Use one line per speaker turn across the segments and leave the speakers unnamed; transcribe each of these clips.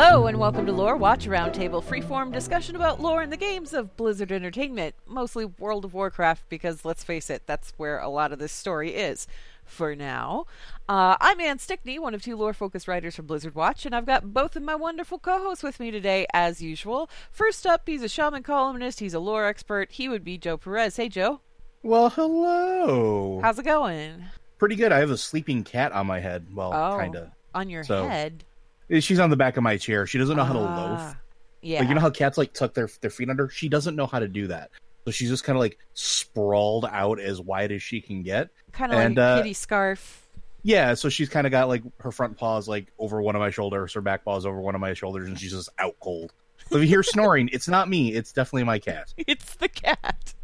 Hello, and welcome to Lore Watch Roundtable, freeform discussion about lore in the games of Blizzard Entertainment, mostly World of Warcraft, because let's face it, that's where a lot of this story is. For now, uh, I'm Anne Stickney, one of two lore-focused writers for Blizzard Watch, and I've got both of my wonderful co-hosts with me today, as usual. First up, he's a shaman columnist, he's a lore expert. He would be Joe Perez. Hey, Joe.
Well, hello.
How's it going?
Pretty good. I have a sleeping cat on my head. Well,
Oh.
kind of.
On your
So,
head.
She's on the back of my chair. She doesn't know how to loaf.
Ah, Yeah.
Like you know how cats like tuck their their feet under. She doesn't know how to do that. So she's just kind of like sprawled out as wide as she can get.
kind of like a
uh,
kitty scarf.
Yeah, so she's kind of got like her front paws like over one of my shoulders, her back paws over one of my shoulders, and she's just out cold. So if you hear snoring, it's not me. It's definitely my cat.
It's the cat.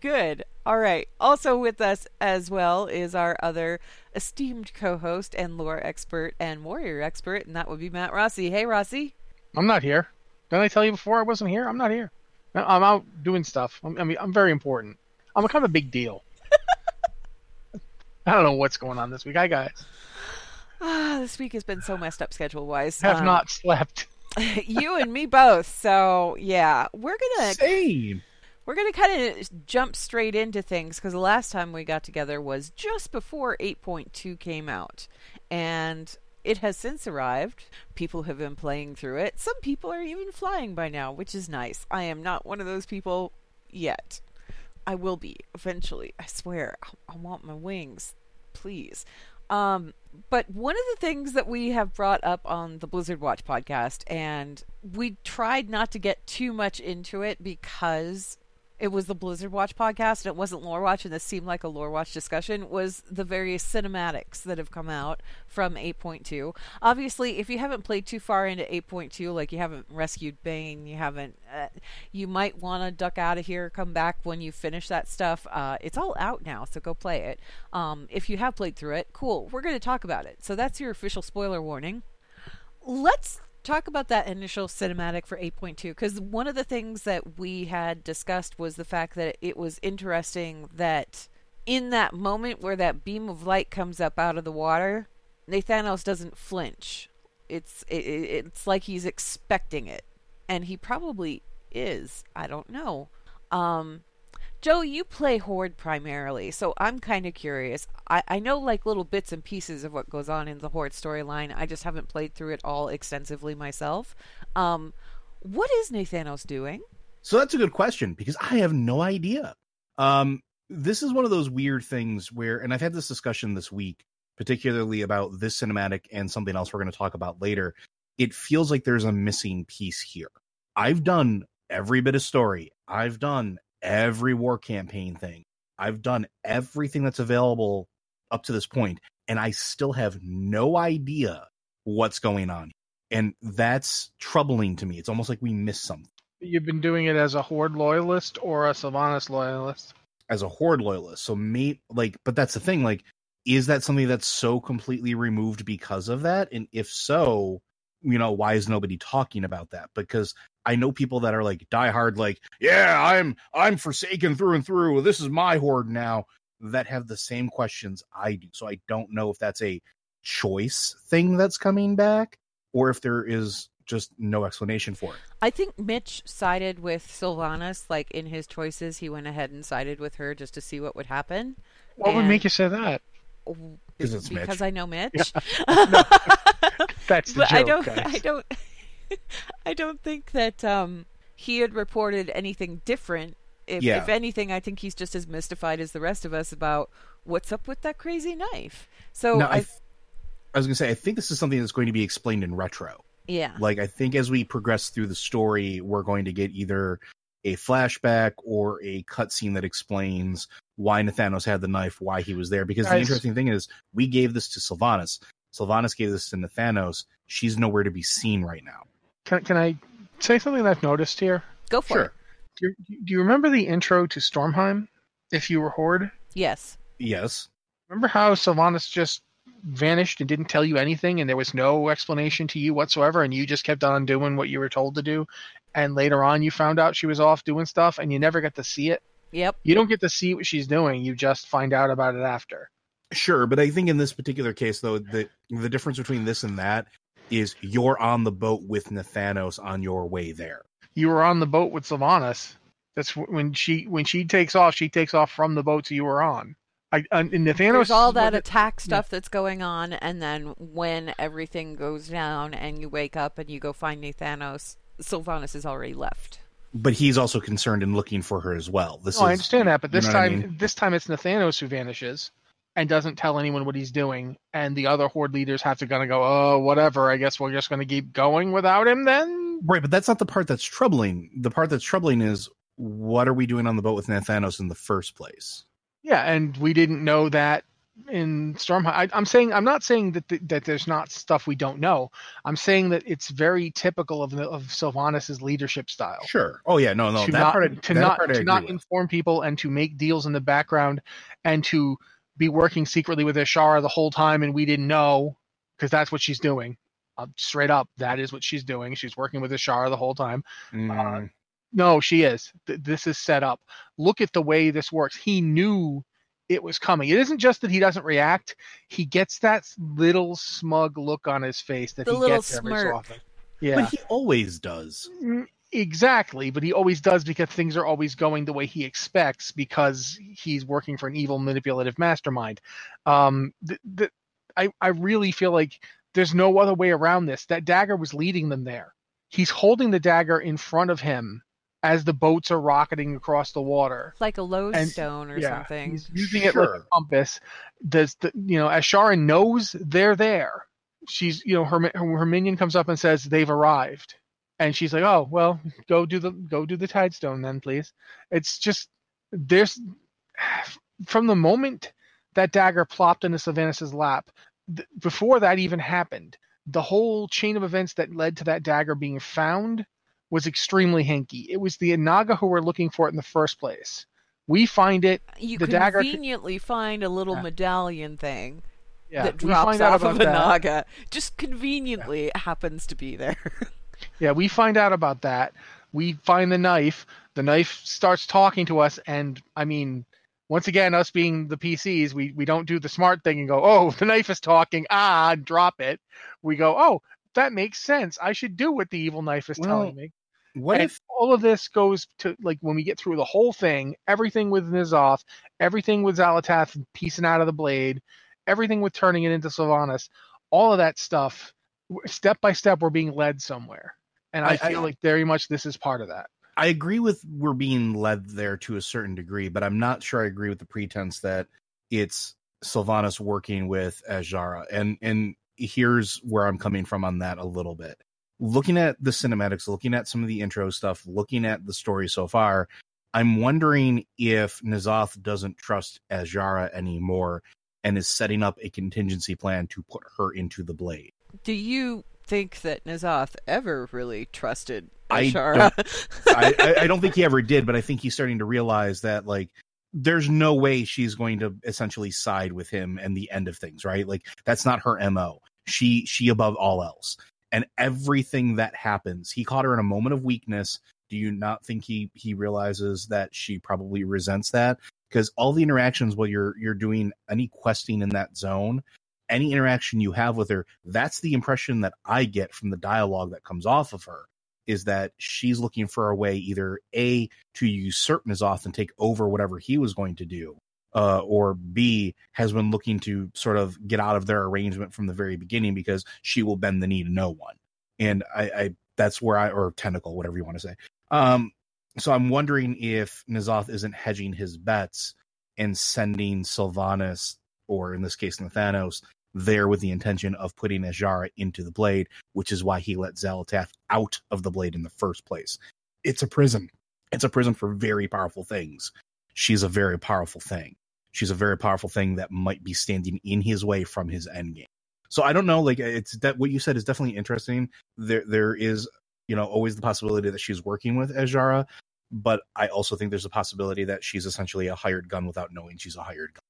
Good. All right. Also with us as well is our other esteemed co-host and lore expert and warrior expert, and that would be Matt Rossi. Hey, Rossi.
I'm not here. Didn't I tell you before I wasn't here? I'm not here. I'm out doing stuff. I'm, I mean, I'm very important. I'm a kind of a big deal. I don't know what's going on this week. Hi guys.
Ah, this week has been so messed up schedule-wise.
Have
Um,
not slept.
you and me both. So yeah, we're gonna
Same.
We're going to kind of jump straight into things because the last time we got together was just before 8.2 came out. And it has since arrived. People have been playing through it. Some people are even flying by now, which is nice. I am not one of those people yet. I will be eventually. I swear. I, I want my wings. Please. Um, but one of the things that we have brought up on the Blizzard Watch podcast, and we tried not to get too much into it because it was the Blizzard Watch podcast and it wasn't Lore Watch, and this seemed like a Lore Watch discussion, was the various cinematics that have come out from 8.2. Obviously, if you haven't played too far into 8.2, like you haven't rescued Bane, you haven't, uh, you might want to duck out of here, come back when you finish that stuff. Uh, it's all out now, so go play it. Um, if you have played through it, cool. We're going to talk about it. So that's your official spoiler warning let's talk about that initial cinematic for 8.2 because one of the things that we had discussed was the fact that it was interesting that in that moment where that beam of light comes up out of the water nathanos doesn't flinch. It's it, it- it's like he's expecting it. And he probably is. I don't know. Um Joe, you play Horde primarily, so I'm kind of curious. I, I know like little bits and pieces of what goes on in the Horde storyline. I just haven't played through it all extensively myself. Um, what is Nathanos doing?
So that's a good question because I have no idea. Um, this is one of those weird things where, and I've had this discussion this week, particularly about this cinematic and something else we're going to talk about later. It feels like there's a missing piece here. I've done every bit of story. I've done every war campaign thing. I've done everything that's available up to this point, and I still have no idea what's going on. And that's troubling to me. It's almost like we missed something.
You've been doing it as a Horde loyalist or a Sylvanas loyalist.
as a horde loyalist. So me like but that's the thing, like, is that something that's so completely removed because of that? And if so, you know, why is nobody talking about that? Because I know people that are like diehard, like, yeah, I'm I'm forsaken through and through. This is my horde now. That have the same questions I do. So I don't know if that's a choice thing that's coming back, or if there is just no explanation for it.
I think Mitch sided with Sylvanas, like in his choices, he went ahead and sided with her just to see what would happen.
What would make you say that?
'Cause it's Mitch.
because I know Mitch.
That's the
but
joke,
I don't.
guys.
I don't. I don't think that um, he had reported anything different. If,
Yeah.
if anything, I think he's just as mystified as the rest of us about what's up with that crazy knife. So
now,
I,
I, th- I was gonna say, I think this is something that's going to be explained in retro.
yeah,
like i think as we progress through the story we're going to get either a flashback or a cutscene that explains why nathanos had the knife why he was there because the interesting thing is we gave this to sylvanas sylvanas gave this to nathanos she's nowhere to be seen right now
Can, can I say something that I've noticed here?
go for
sure
it.
Do you, do you remember the intro to Stormheim? If you were Horde,
Yes,
yes
remember how Sylvanas just vanished and didn't tell you anything, and there was no explanation to you whatsoever, and you just kept on doing what you were told to do, and later on you found out she was off doing stuff, and you never got to see it.
Yep.
You don't get to see what she's doing; you just find out about it after.
sure but i think in this particular case though the the difference between this and that is you're on the boat with Nathanos on your way there.
You were on the boat with Sylvanas. That's when she when she takes off. She takes off from the boat you were on. I and Nathanos.
There's all that
what-
attack stuff that's going on, and then when everything goes down and you wake up and you go find Nathanos, Sylvanas is already left.
But he's also concerned in looking for her as well. This
No,
is
I understand that, but
you
this
know what I
time,
mean?
this time it's Nathanos who vanishes and doesn't tell anyone what he's doing, and the other horde leaders have to kind of go, "Oh, whatever. I guess we're just going to keep going without him then."
right, but that's not the part that's troubling. The part that's troubling is what are we doing on the boat with Nathanos in the first place?
Yeah, and we didn't know that in Storm. I, I'm saying I'm not saying that th- that there's not stuff we don't know. I'm saying that it's very typical of the, of Sylvanas' leadership style.
Sure. Oh yeah, no, no.
to
that
not
I-
to not to not
with.
inform people and to make deals in the background and to be working secretly with Azshara the whole time and we didn't know because that's what she's doing. Uh, straight up, that is what she's doing. She's working with Azshara the whole time.
Mm,
No, she is. Th- this is set up. Look at the way this works. He knew it was coming. It isn't just that he doesn't react. He gets that little smug look on his face that
The
he
little
gets every so
smirk.
often. Yeah.
But he always does.
Mm, Exactly, but he always does because things are always going the way he expects because he's working for an evil manipulative mastermind. Um, th- th- I I really feel like there's no other way around this. That dagger was leading them there. He's holding the dagger in front of him as the boats are rocketing across the water.
Like a lodestone or
yeah,
something.
He's using it like a compass. Does the you know as Sharon knows they're there. She's you know her her minion comes up and says they've arrived, and she's like, oh well, go do the go do the tidestone then, please. It's just there's from the moment that dagger plopped into Sylvanas' lap, th- before that even happened, the whole chain of events that led to that dagger being found was extremely hinky. It was the Inaga who were looking for it in the first place. We find it.
You
the dagger
conveniently find a little
Yeah.
medallion thing
Yeah,
that
we
drops
find out
off of
about
a
that.
naga. Just conveniently it happens to be there.
Yeah, we find out about that. We find the knife. The knife starts talking to us, and I mean, once again, us being the PCs, we we don't do the smart thing and go, "Oh, the knife is talking." Ah, drop it. We go, "Oh, that makes sense. I should do what the evil knife is
Well,
telling me."
What
and
if
all of this goes to like when we get through the whole thing, everything with N'Zoth, everything with Xal'atath piecing out of the blade, everything with turning it into Sylvanas, all of that stuff, step by step, we're being led somewhere. And I,
I- I-
feel like very much this is part of that.
I agree with we're being led there to a certain degree, but I'm not sure I agree with the pretense that it's Sylvanas working with Azshara. And and here's where I'm coming from on that a little bit. Looking at the cinematics, looking at some of the intro stuff, looking at the story so far, I'm wondering if N'Zoth doesn't trust Azshara anymore and is setting up a contingency plan to put her into the blade.
Do you think that N'Zoth ever really trusted
I
Azshara?
I, I, I don't think he ever did, but I think he's starting to realize that like there's no way she's going to essentially side with him and the end of things, right? Like that's not her MO. She she above all else. And everything that happens, he caught her in a moment of weakness. Do you not think he he realizes that she probably resents that? Because all the interactions while you're you're doing any questing in that zone, any interaction you have with her, that's the impression that I get from the dialogue that comes off of her is that she's looking for a way either a to usurp N'Zoth and take over whatever he was going to do, uh, or b has been looking to sort of get out of their arrangement from the very beginning because she will bend the knee to no one, and I, I that's where I or tentacle whatever you want to say. Um, so I'm wondering if N'Zoth isn't hedging his bets and sending Sylvanas, or in this case Nathanos, there with the intention of putting Azshara into the blade, which is why he let Xal'atath out of the blade in the first place. It's a prison. It's a prison for very powerful things. She's a very powerful thing. She's a very powerful thing that might be standing in his way from his endgame. So I don't know. Like it's that what you said is definitely interesting. There there is you know always the possibility that she's working with Azshara, but I also think there's a possibility that she's essentially a hired gun without knowing she's a hired gun.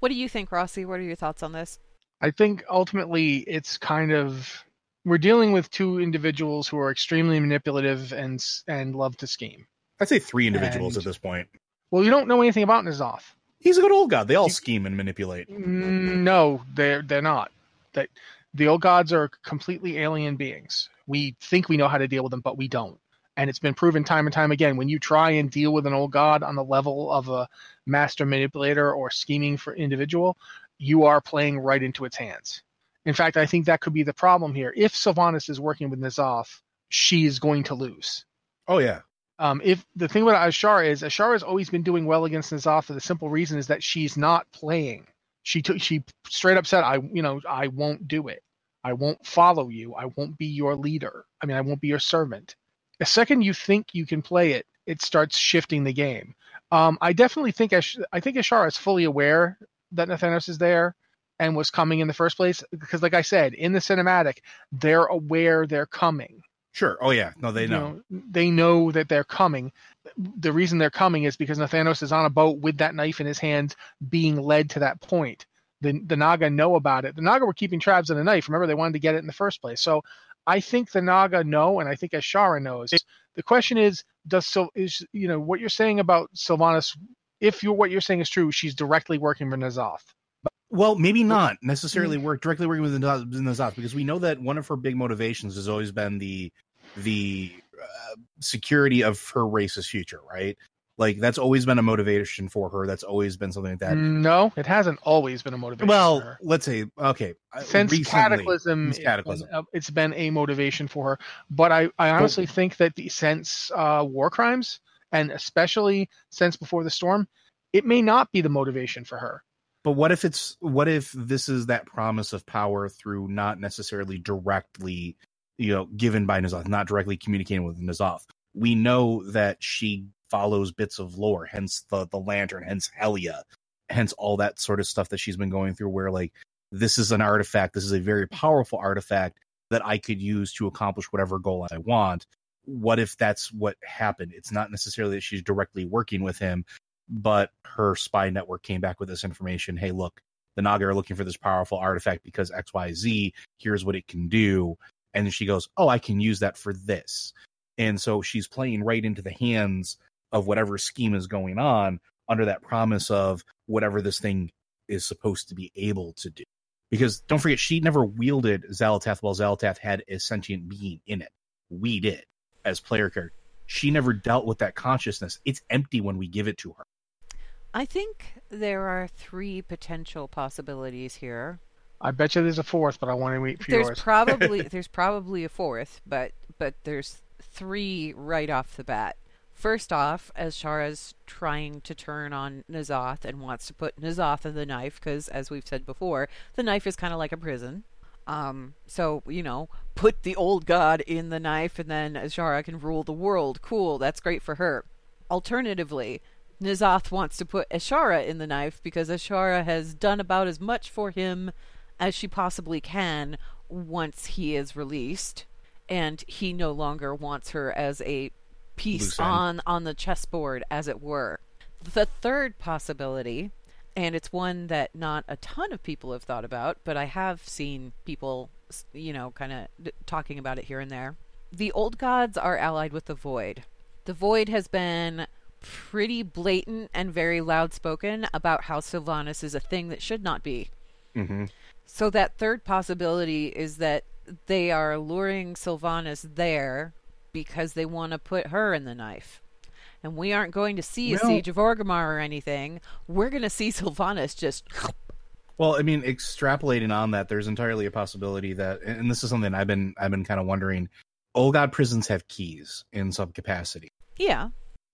what do you think, Rossi? What are your thoughts on this?
I think ultimately it's kind of we're dealing with two individuals who are extremely manipulative and and love to scheme.
I'd say three individuals
And-
at this point.
Well, you don't know anything about N'Zoth.
He's a good old god. They all scheme and manipulate.
Mm, No, they're they're not. That The old gods are completely alien beings. We think we know how to deal with them, but we don't. And it's been proven time and time again when you try and deal with an old god on the level of a master manipulator or scheming for individual, you are playing right into its hands. In fact, I think that could be the problem here. If Sylvanas is working with N'Zoth, she is going to lose.
Oh yeah.
Um, if the thing about Azshara is Azshara has always been doing well against N'Zoth for the simple reason is that she's not playing. She took she straight up said, I you know, I won't do it. I won't follow you. I won't be your leader. I mean, I won't be your servant. The second you think you can play it, it starts shifting the game. Um, I definitely think Ash- I think Azshara is fully aware that Nathanos is there and was coming in the first place because, like I said, in the cinematic, they're aware they're coming.
Sure. Oh yeah. No, they
You
know.
they know that they're coming. The reason they're coming is because Nathanos is on a boat with that knife in his hand, being led to that point. The the Naga know about it. The Naga were keeping tabs on the knife. Remember, they wanted to get it in the first place. So I think the Naga know, and I think Azshara knows. The question is, does so is you know what you're saying about Sylvanas? If you're what you're saying is true, she's directly working for N'Zoth.
Well, maybe not necessarily work directly working with N'Zoth, because we know that one of her big motivations has always been the the uh, security of her race's future, right? Like that's always been a motivation for her. That's always been something like that.
No, it hasn't always been a motivation. for
well, let's say okay. uh,
since
recently-
cataclysm,
since Cataclysm.
It's, been a motivation for her. But I, I honestly think that the since uh, war crimes, and especially since before the storm, it may not be the motivation for her.
But what if it's what if this is that promise of power through not necessarily directly, you know, given by N'Zoth, not directly communicating with N'Zoth? We know that she follows bits of lore, hence the the lantern, hence Helya, hence all that sort of stuff that she's been going through. Where like this is an artifact, this is a very powerful artifact that I could use to accomplish whatever goal I want. What if that's what happened? It's not necessarily that she's directly working with him, but her spy network came back with this information. Hey, look, the Naga are looking for this powerful artifact because XYZ, here's what it can do. And she goes, Oh, I can use that for this. And so she's playing right into the hands of whatever scheme is going on under that promise of whatever this thing is supposed to be able to do. Because don't forget, she never wielded Xal'atath while Xal'atath had a sentient being in it. We did as player character. She never dealt with that consciousness. It's empty when we give it to her.
I think there are three potential possibilities here.
I bet you there's a fourth, but I want to wait for
There's
yours.
probably there's probably a fourth, but but there's three right off the bat. First off, Azshara's trying to turn on N'Zoth and wants to put N'Zoth in the knife, because as we've said before, the knife is kind of like a prison. Um, so you know, put the old god in the knife, and then Azshara can rule the world. Cool, that's great for her. Alternatively, N'Zoth wants to put Azshara in the knife because Azshara has done about as much for him as she possibly can once he is released, and he no longer wants her as a piece on on the chessboard, as it were. The third possibility, and it's one that not a ton of people have thought about, but I have seen people, you know, kind of d- talking about it here and there. The old gods are allied with the void. The void has been pretty blatant and very loud spoken about how Sylvanas is a thing that should not be.
Mm-hmm.
So that third possibility is that they are luring Sylvanas there because they want to put her in the knife. And we aren't going to see a siege of Orgrimmar or anything. We're going to see Sylvanas just
Well, I mean, extrapolating on that, there's entirely a possibility that, and this is something I've been I've been kind of wondering. Old God prisons have keys in some capacity.
yeah.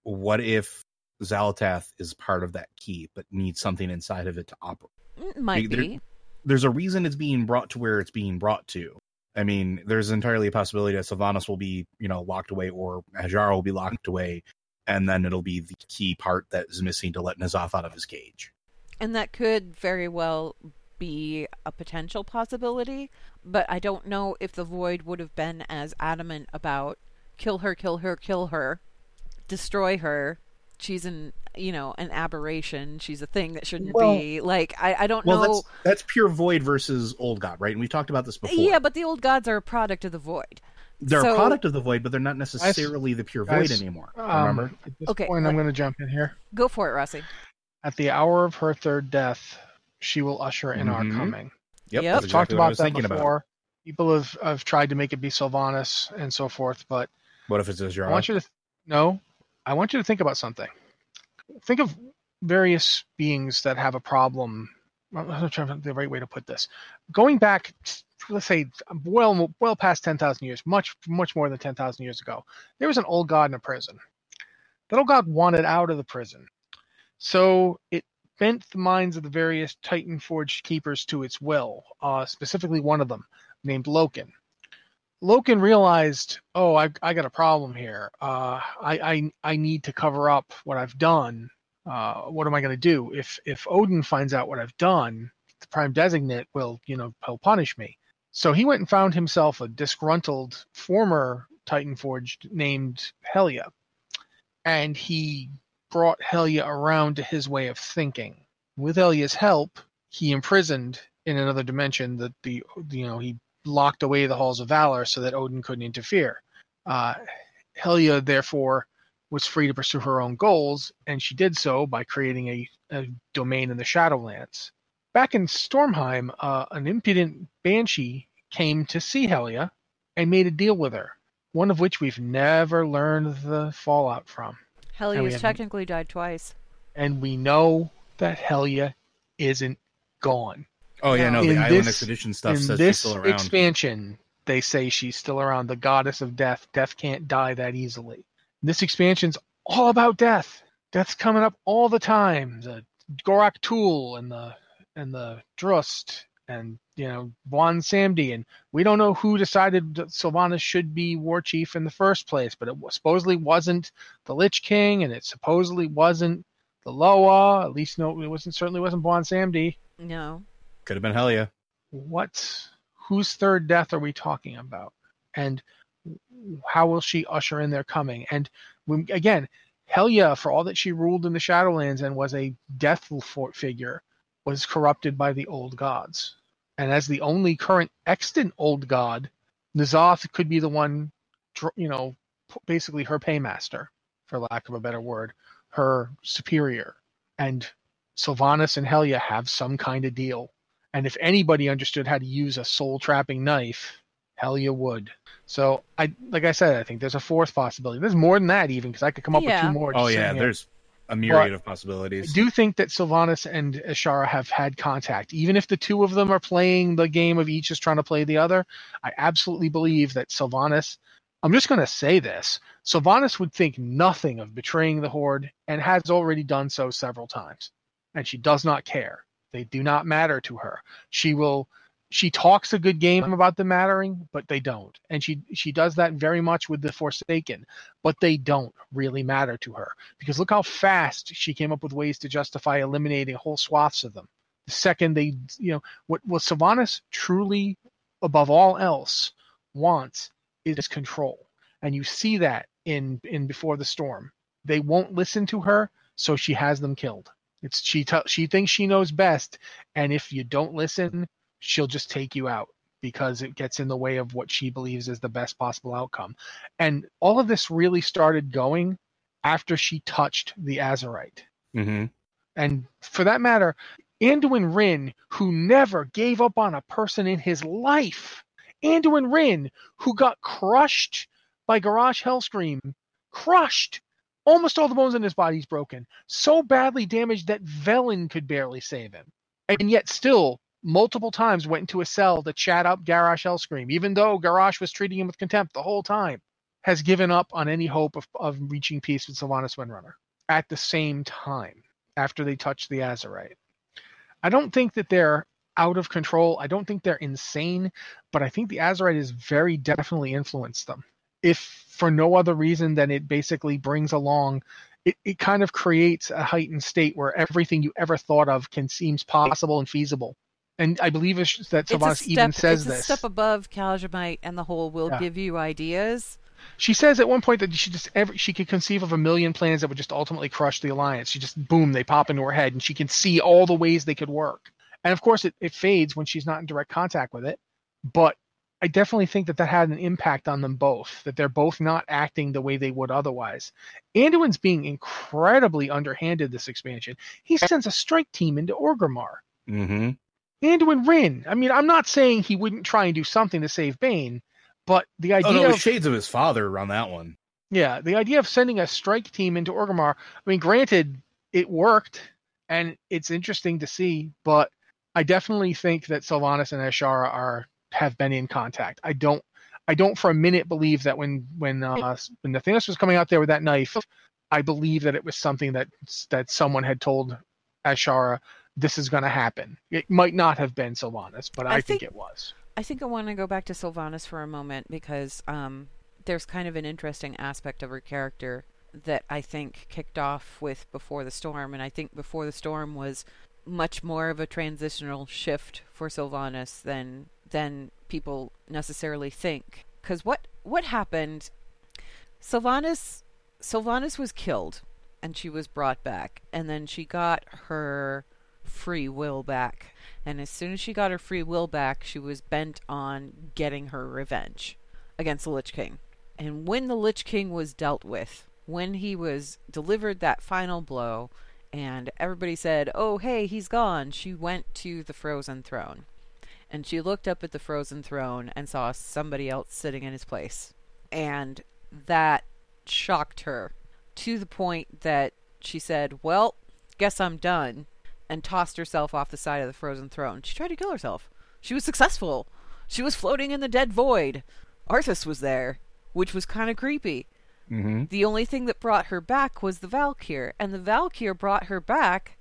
What if Xal'atath is part of that key, but needs something inside of it to operate?
Might
Like, there-
be.
There's a reason it's being brought to where it's being brought to. I mean, there's entirely a possibility that Sylvanas will be, you know, locked away, or Hajar will be locked away, and then it'll be the key part that is missing to let N'Zoth out of his cage.
And that could very well be a potential possibility, but I don't know if the Void would have been as adamant about kill her, kill her, kill her, destroy her. She's an you know an aberration. She's a thing that shouldn't
Well-
be. Like I, I don't
Well,
know.
that's that's pure void versus old god, right? And we've talked about this before.
Yeah, but the old gods are a product of the Void.
they're
so-
a product of the void, but they're not necessarily the pure void anymore.
Um,
remember?
At this
Okay,
point,
let-
I'm going to jump in here.
Go for it, Rossi.
At the hour of her third death, she will usher in our
Mhm.
coming.
Yep,
Yep.
that's
We've talked
exactly what
about that
thinking
before. People have, have tried to make it be Sylvanas and so forth, but
What if it's
I want you to th- no. I want you to think about something. Think of various beings that have a problem. I'm not trying to the right way to put this. Going back, let's say, well, well past ten thousand years, much, much more than ten thousand years ago, there was an old god in a prison. That old god wanted out of the prison, so it bent the minds of the various Titan Forged keepers to its will. Uh, specifically, one of them named Loken. Loken realized, oh, I, I got a problem here. Uh, I, I I need to cover up what I've done. Uh, what am I going to do? If if Odin finds out what I've done, the Prime Designate will, you know, he'll punish me. So he went and found himself a disgruntled former Titan Forged named Helya, and he brought Helya around to his way of thinking. With Helya's help, he imprisoned in another dimension that the you know he locked away the halls of valor so that Odin couldn't interfere. Uh, Helya, therefore, was free to pursue her own goals, and she did so by creating a, a domain in the Shadowlands. Back in Stormheim, uh, an impudent banshee came to see Helya and made a deal with her, one of which we've never learned the fallout from.
Helios
have-
technically died twice.
And we know that Helya isn't gone.
Oh yeah, no, the
In
Island
this-
Expedition stuff
in
says she's
this
still around.
expansion, they say she's still around. The goddess of death. Death can't die that easily. This expansion's all about death. Death's coming up all the time. The Gorak Tul and the and the Drust and you know Bwonsamdi and we don't know who decided that Sylvanas should be war chief in the first place, but it was, supposedly wasn't the Lich King and it supposedly wasn't the Loa. At least no, it wasn't certainly wasn't Bwonsamdi
No.
Could have been Helya.
what whose third death are we talking about? And how will she usher in their coming? And when, again helya for all that she ruled in the shadowlands and was a for- figure was corrupted by the old gods. And as the only current extant old god N'Zoth could be the one you know basically her paymaster for lack of a better word her superior. And sylvanas and helya have some kind of deal and if anybody understood how to use a soul trapping knife, hell, you would. So I, like I said, I think there's a fourth possibility. There's more than that even because I could come up
Yeah.
with two more.
Oh yeah, there's a myriad
But-
of
I
possibilities.
do think that Sylvanas and Azshara have had contact. Even if the two of them are playing the game of each is trying to play the other, I absolutely believe that Sylvanas, I'm just going to say this, Sylvanas would think nothing of betraying the Horde and has already done so several times. And she does not care. They do not matter to her. She will she talks a good game about them mattering, but they don't. And she she does that very much with the Forsaken, but they don't really matter to her because look how fast she came up with ways to justify eliminating whole swaths of them. The second they, you know, what what Sylvanas truly, above all else, wants is control, and you see that in in Before the Storm. They won't listen to her, so she has them killed. It's she t- she thinks she knows best, and if you don't listen, she'll just take you out because it gets in the way of what she believes is the best possible outcome. And all of this really started going after she touched the Azerite.
hmm
And for that matter, Anduin Wrynn, who never gave up on a person in his life, Anduin Wrynn, who got crushed by Garrosh Hellscream, crushed. Almost all the bones in his body's broken, so badly damaged that Velen could barely save him. And yet still, multiple times went into a cell to chat up Garrosh Hellscream, even though Garrosh was treating him with contempt the whole time, has given up on any hope of, of reaching peace with Sylvanas Windrunner at the same time after they touch the Azerite. I don't think that they're out of control. I don't think they're insane, but I think the Azerite has very definitely influenced them. If for no other reason than it basically brings along, it, it kind of creates a heightened state where everything you ever thought of can seems possible and feasible. And I believe that Sylvanas even says
it's
this.
a step above Calamite and the whole will
Yeah.
give you ideas.
She says at one point that she just every, she could conceive of a million plans that would just ultimately crush the alliance. She just boom, they pop into her head, and she can see all the ways they could work. And of course, it, it fades when she's not in direct contact with it. But I definitely think that that had an impact on them both. That they're both not acting the way they would otherwise. Anduin's being incredibly underhanded this expansion. He sends a strike team into Orgrimmar.
hmm
Anduin Wrynn. I mean, I'm not saying he wouldn't try and do something to save Bane, but the idea
Oh no,
of
shades of his father on that one.
yeah, the idea of sending a strike team into Orgrimmar. I mean, granted, it worked, and it's interesting to see, but I definitely think that Sylvanas and Azshara are have been in contact. I don't. I don't for a minute believe that when when uh, when Nathanos was coming out there with that knife, I believe that it was something that that someone had told Azshara this is going to happen. It might not have been Sylvanas, but I,
I
think,
think-
it was.
I think I want to go back to Sylvanas for a moment because um, there's kind of an interesting aspect of her character that I think kicked off with Before the Storm, and I think Before the Storm was much more of a transitional shift for Sylvanas than than people necessarily think. Because what what happened? Sylvanas Sylvanas was killed, and she was brought back, and then she got her free will back. And as soon as she got her free will back, she was bent on getting her revenge against the Lich King. And when the Lich King was dealt with, when he was delivered that final blow, and everybody said, Oh, hey, he's gone, she went to the frozen throne. And she looked up at the frozen throne and saw somebody else sitting in his place. And that shocked her to the point that she said, Well, guess I'm done and tossed herself off the side of the frozen throne. She tried to kill herself. She was successful. She was floating in the dead void. Arthas was there, which was kind of creepy.
Mm-hmm.
The only thing that brought her back was the Val'kyr, and the Val'kyr brought her back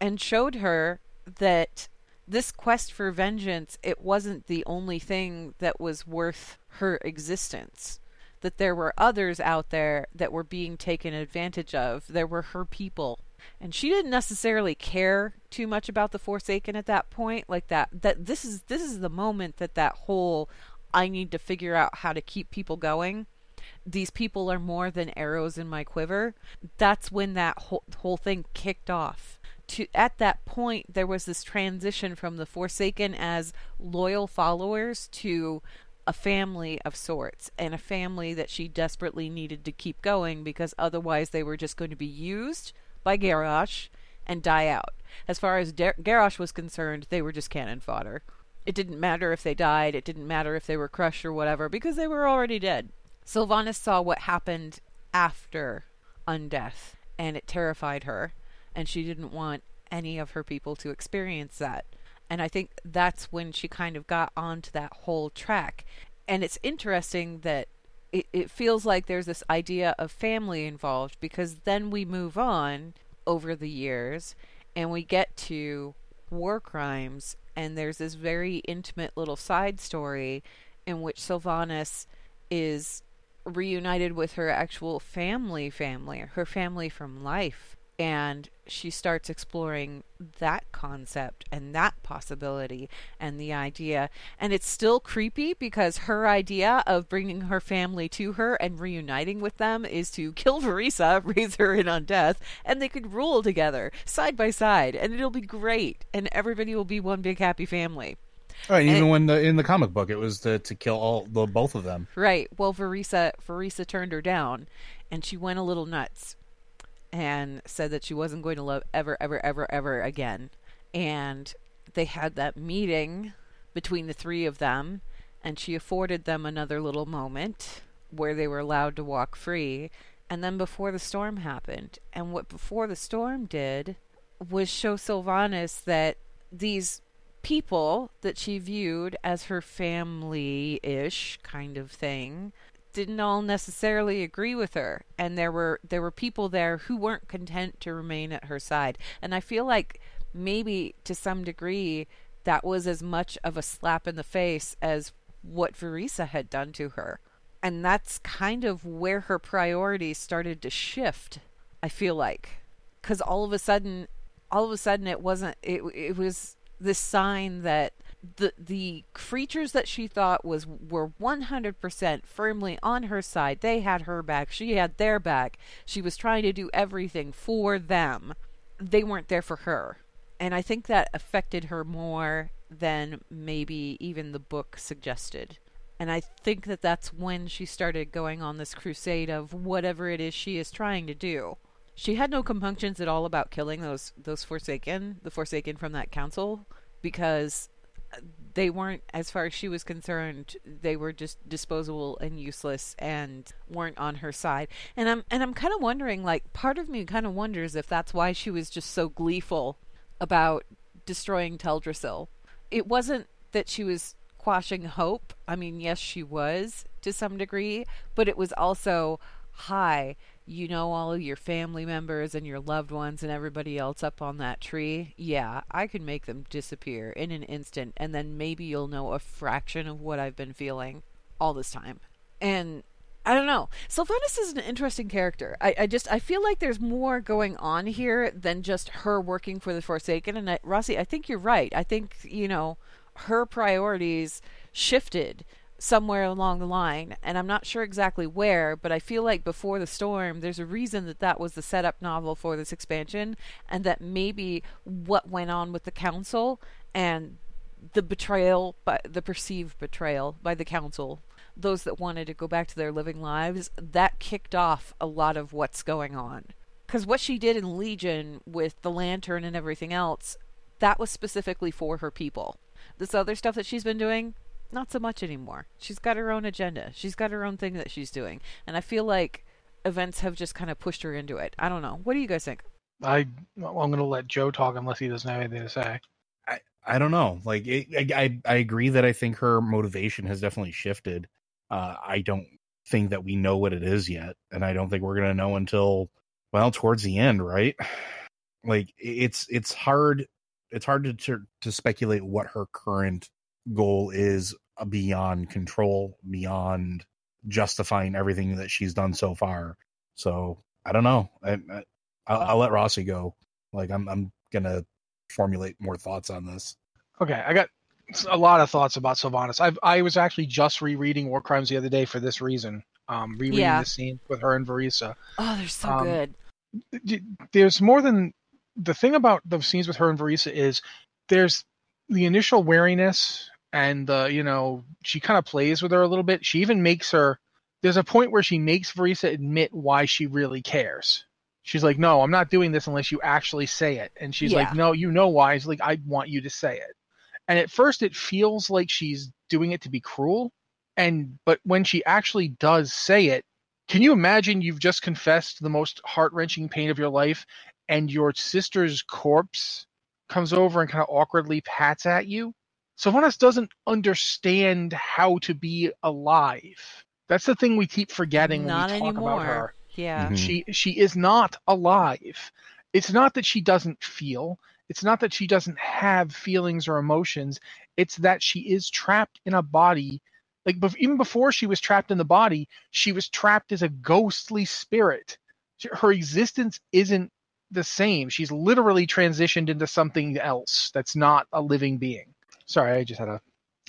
and showed her that this quest for vengeance it wasn't the only thing that was worth her existence. That there were others out there that were being taken advantage of. There were her people. And she didn't necessarily care too much about the forsaken at that point. Like that that this is this is the moment that that whole i need to figure out how to keep people going these people are more than arrows in my quiver. That's when that whole, whole thing kicked off to at that point there was this transition from the forsaken as loyal followers to a family of sorts and a family that she desperately needed to keep going because otherwise they were just going to be used by Garrosh and die out. As far as Der- Garrosh was concerned, they were just cannon fodder. It didn't matter if they died, it didn't matter if they were crushed or whatever because they were already dead. Sylvanas saw what happened after undeath and it terrified her and she didn't want any of her people to experience that. And I think that's when she kind of got onto that whole track. And it's interesting that it, it feels like there's this idea of family involved because then we move on over the years and we get to war crimes and there's this very intimate little side story in which Sylvanas is reunited with her actual family family her family from life and she starts exploring that concept and that possibility and the idea and it's still creepy because her idea of bringing her family to her and reuniting with them is to kill Vereesa, raise her in on death, and they could rule together side by side and it'll be great and everybody will be one big happy family.
Right,
And
even
it-
when the in the comic book it was to, to kill all the both of them.
Right. Well, Vereesa Vereesa turned her down, and she went a little nuts, and said that she wasn't going to love ever, ever, ever, ever again. And they had that meeting between the three of them, and she afforded them another little moment where they were allowed to walk free. And then before the storm happened, and what before the storm did was show Sylvanas that these people that she viewed as her family ish kind of thing didn't all necessarily agree with her. And there were there were people there who weren't content to remain at her side. And i feel like maybe to some degree that was as much of a slap in the face as what Vereesa had done to her. And that's kind of where her priorities started to shift i feel like. Cuz all of a sudden all of a sudden it wasn't it it was this sign that the the creatures that she thought was were 100% firmly on her side they had her back. She had their back. She was trying to do everything for them. They weren't there for her. And i think that affected her more than maybe even the book suggested. And i think that that's when she started going on this crusade of whatever it is she is trying to do. She had no compunctions at all about killing those those forsaken the forsaken from that council because they weren't as far as she was concerned they were just disposable and useless and weren't on her side. And i'm and i'm kind of wondering like part of me kind of wonders if that's why she was just so gleeful about destroying teldrassil. It wasn't that she was quashing hope. I mean yes she was to some degree but it was also hi you know all of your family members and your loved ones and everybody else up on that tree, yeah, I could make them disappear in an instant, and then maybe you'll know a fraction of what I've been feeling all this time. And I don't know. Sylvanas is an interesting character. I, I just I feel like there's more going on here than just her working for the Forsaken. And I, Rossi, I think you're right. I think you know her priorities shifted somewhere along the line, and I'm not sure exactly where, but I feel like before the storm, there's a reason that that was the setup novel for this expansion, and that maybe what went on with the council and the betrayal, by, the perceived betrayal by the council, those that wanted to go back to their living lives, that kicked off a lot of what's going on. Because what she did in Legion with the lantern and everything else, that was specifically for her people. This other stuff that she's been doing, not so much anymore. She's got her own agenda. She's got her own thing that she's doing. And I feel like events have just kind of pushed her into it. I don't know. What do you guys think?
I well, I'm going to let Joe talk unless he doesn't have anything to say.
I I don't know. Like it, I I agree that I think her motivation has definitely shifted. Uh, I don't think that we know what it is yet, and I don't think we're going to know until well towards the end, right? Like it's it's hard it's hard to, to to speculate what her current goal is beyond control, beyond justifying everything that she's done so far. So I don't know. I, I I'll, I'll, let Rossi go. Like I'm I'm gonna formulate more thoughts on this.
Okay, I got a lot of thoughts about Sylvanas. I I was actually just rereading War Crimes the other day for this reason. Um, rereading yeah. the scene with her and Vereesa.
Oh, they're so um, good.
There's more than the thing about the scenes with her and Vereesa is there's the initial wariness and uh, you know she kind of plays with her a little bit. She even makes her. There's a point where she makes Vereesa admit why she really cares. She's like, "No, I'm not doing this unless you actually say it." And she's yeah. like, "No, you know why?" She's like, "I want you to say it." And at first, it feels like she's doing it to be cruel, and but when she actually does say it, can you imagine you've just confessed the most heart wrenching pain of your life, and your sister's corpse comes over and kind of awkwardly pats at you? Sylvanas doesn't understand how to be alive. That's the thing we keep forgetting
not
when we talk
anymore.
about her.
Yeah.
Mhm.
She she is not alive. It's not that she doesn't feel. It's not that she doesn't have feelings or emotions. It's that she is trapped in a body. Like bef- even before she was trapped in the body, she was trapped as a ghostly spirit. She- Her existence isn't the same. She's literally transitioned into something else that's not a living being. Sorry, I just had a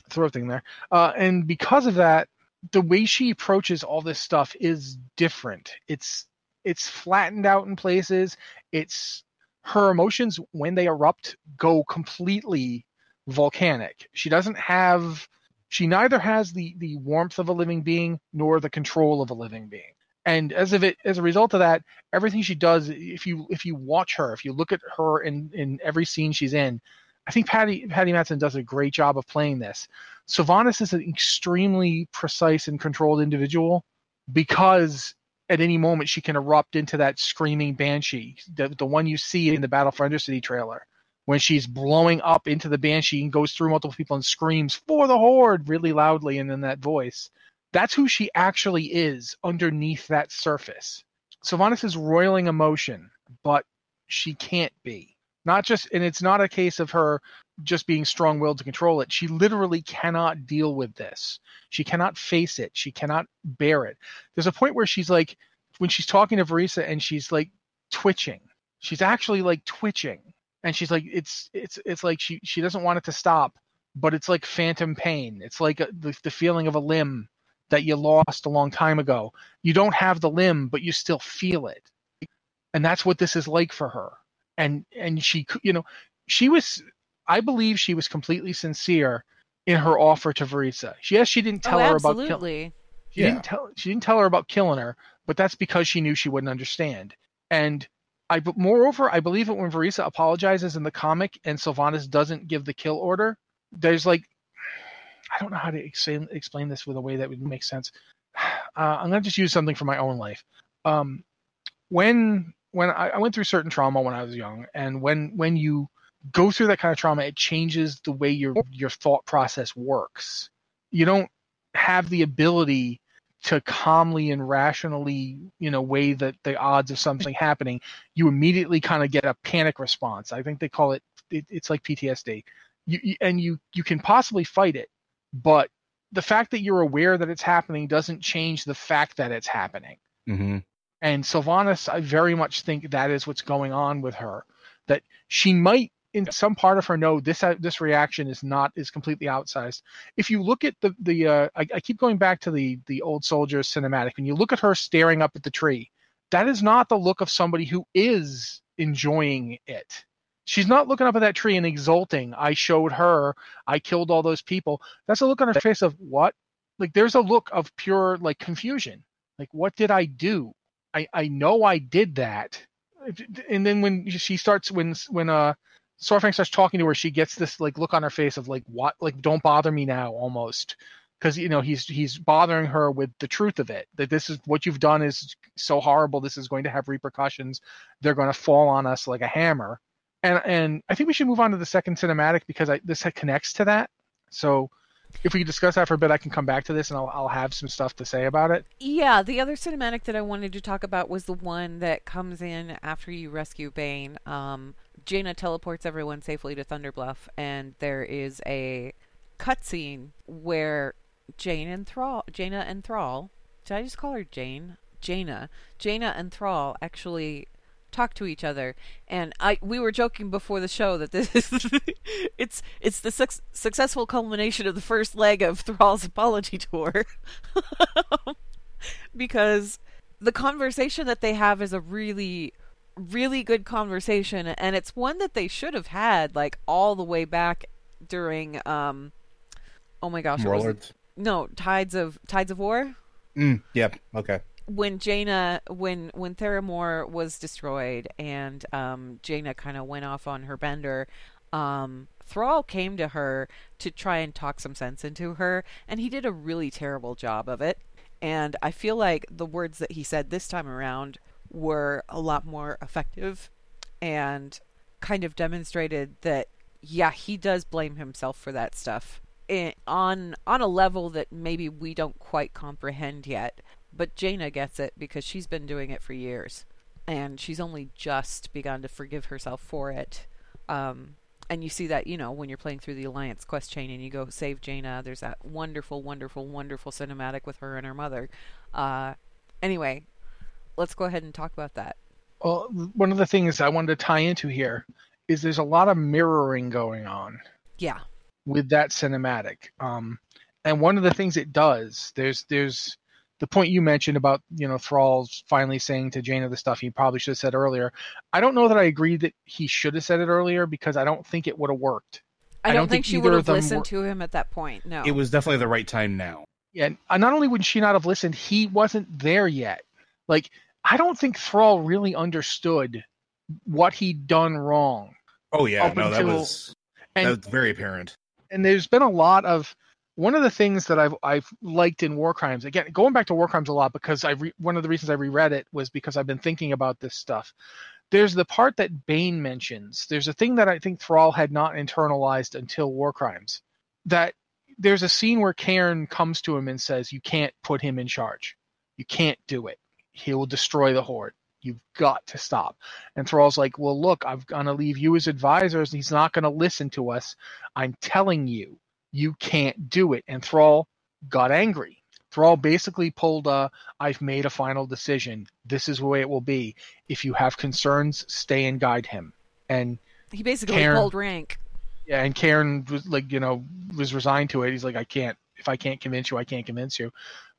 throat thing there. Uh, and because of that, the way she approaches all this stuff is different. It's it's flattened out in places. It's her emotions when they erupt go completely volcanic. She doesn't have she neither has the the warmth of a living being nor the control of a living being. And as of it as a result of that, everything she does, if you if you watch her, if you look at her in in every scene she's in, I think Patty Patty Mattson does a great job of playing this. Sylvanas is an extremely precise and controlled individual because at any moment she can erupt into that screaming banshee, the, the one you see in the Battle for Undercity trailer, when she's blowing up into the banshee and goes through multiple people and screams for the horde really loudly and in that voice. That's who she actually is underneath that surface. Sylvanas is roiling emotion, but she can't be not just and it's not a case of her just being strong-willed to control it. She literally cannot deal with this. She cannot face it. She cannot bear it. There's a point where she's like when she's talking to Vereesa and she's like twitching. She's actually like twitching. And she's like it's it's it's like she she doesn't want it to stop but it's like phantom pain. It's like a, the, the feeling of a limb that you lost a long time ago. You don't have the limb but you still feel it. And that's what this is like for her and and she you know she was I believe she was completely sincere in her offer to Vereesa. Yes, she didn't tell
oh,
her
absolutely.
about killing. She
Yeah.
didn't tell she didn't tell her about killing her, but that's because she knew she wouldn't understand. And I but moreover, I believe that when Vereesa apologizes in the comic and Sylvanas doesn't give the kill order, there's like I don't know how to explain explain this with a way that would make sense. Uh, I'm gonna just use something from my own life. Um, when when I, I went through certain trauma when I was young, and when when you go through that kind of trauma, it changes the way your your thought process works. You don't have the ability to calmly and rationally, you know, weigh the, the odds of something happening. You immediately kind of get a panic response. I think they call it, it it's like PTSD. You, you, and you you can possibly fight it, but the fact that you're aware that it's happening doesn't change the fact that it's happening.
Mm-hmm.
And Sylvanas, I very much think that is what's going on with her. That she might, in some part of her, know this uh, this reaction is not is completely outsized. If you look at the the, uh, I, I keep going back to the the old soldier cinematic. When you look at her staring up at the tree, that is not the look of somebody who is enjoying it. She's not looking up at that tree and exulting. I showed her. I killed all those people. That's a look on her face of what? Like there's a look of pure like confusion. Like what did I do? I, I know I did that. And then when she starts when when uh Saurfang starts talking to her, she gets this like look on her face of like what? Like don't bother me now almost. Because you know he's he's bothering her with the truth of it that this is what you've done is so horrible this is going to have repercussions they're going to fall on us like a hammer. And and I think we should move on to the second cinematic because I, this connects to that. So if we discuss that for a bit, I can come back to this and I'll, I'll have some stuff to say about it.
Yeah, the other cinematic that I wanted to talk about was the one that comes in after you rescue Bane. Um, Jaina teleports everyone safely to Thunder Bluff, and there is a cutscene where Jane and Thrall, Jaina and Thrall, did I just call her Jane? Jaina, Jaina and Thrall actually talk to each other. And I we were joking before the show that this is it's it's the su- successful culmination of the first leg of Thrall's apology tour. because the conversation that they have is a really really good conversation and it's one that they should have had like all the way back during um oh my gosh no tides of tides of war
Mm, yep. Okay.
When Jaina when when Theramore was destroyed and um Jaina kind of went off on her bender um Thrall came to her to try and talk some sense into her and he did a really terrible job of it. And I feel like the words that he said this time around were a lot more effective and kind of demonstrated that yeah he does blame himself for that stuff. I on on a level that maybe we don't quite comprehend yet but Jaina gets it because she's been doing it for years, and she's only just begun to forgive herself for it. Um, and you see that, you know, when you're playing through the Alliance quest chain and you go save Jaina, there's that wonderful, wonderful, wonderful cinematic with her and her mother. Uh, anyway, let's go ahead and talk about that.
Well, one of the things I wanted to tie into here is there's a lot of mirroring going on
Yeah.
with that cinematic. Um, and one of the things it does, there's there's the point you mentioned about you know Thrall's finally saying to Jaina the stuff he probably should have said earlier. I don't know that I agree that he should have said it earlier because I don't think it would have worked.
I,
I
don't,
don't
think,
think
she would have listened
were-
to him at that point. No.
It was definitely the right time now.
Yeah, and uh, not only would she not have listened, he wasn't there yet. Like I don't think Thrall really understood what he'd done wrong.
Oh yeah,
Up
no, that was
and-
that was very apparent.
and there's been a lot of one of the things that I've I've liked in War Crimes again going back to War Crimes a lot because I re, one of the reasons I reread it was because I've been thinking about this stuff. There's the part that Bane mentions. There's a thing that I think Thrall had not internalized until War Crimes. That there's a scene where Cairn comes to him and says, "You can't put him in charge. You can't do it. He will destroy the Horde. You've got to stop." And Thrall's like, "Well, look, I'm gonna leave you as advisors. He's not gonna listen to us. I'm telling you." You can't do it. And Thrall got angry. Thrall basically pulled a, I've made a final decision. This is the way it will be. If you have concerns, stay and guide him. And
he basically
Cairn-
pulled rank.
yeah, and Cairn was like, you know, was resigned to it. He's like, I can't, if I can't convince you, I can't convince you.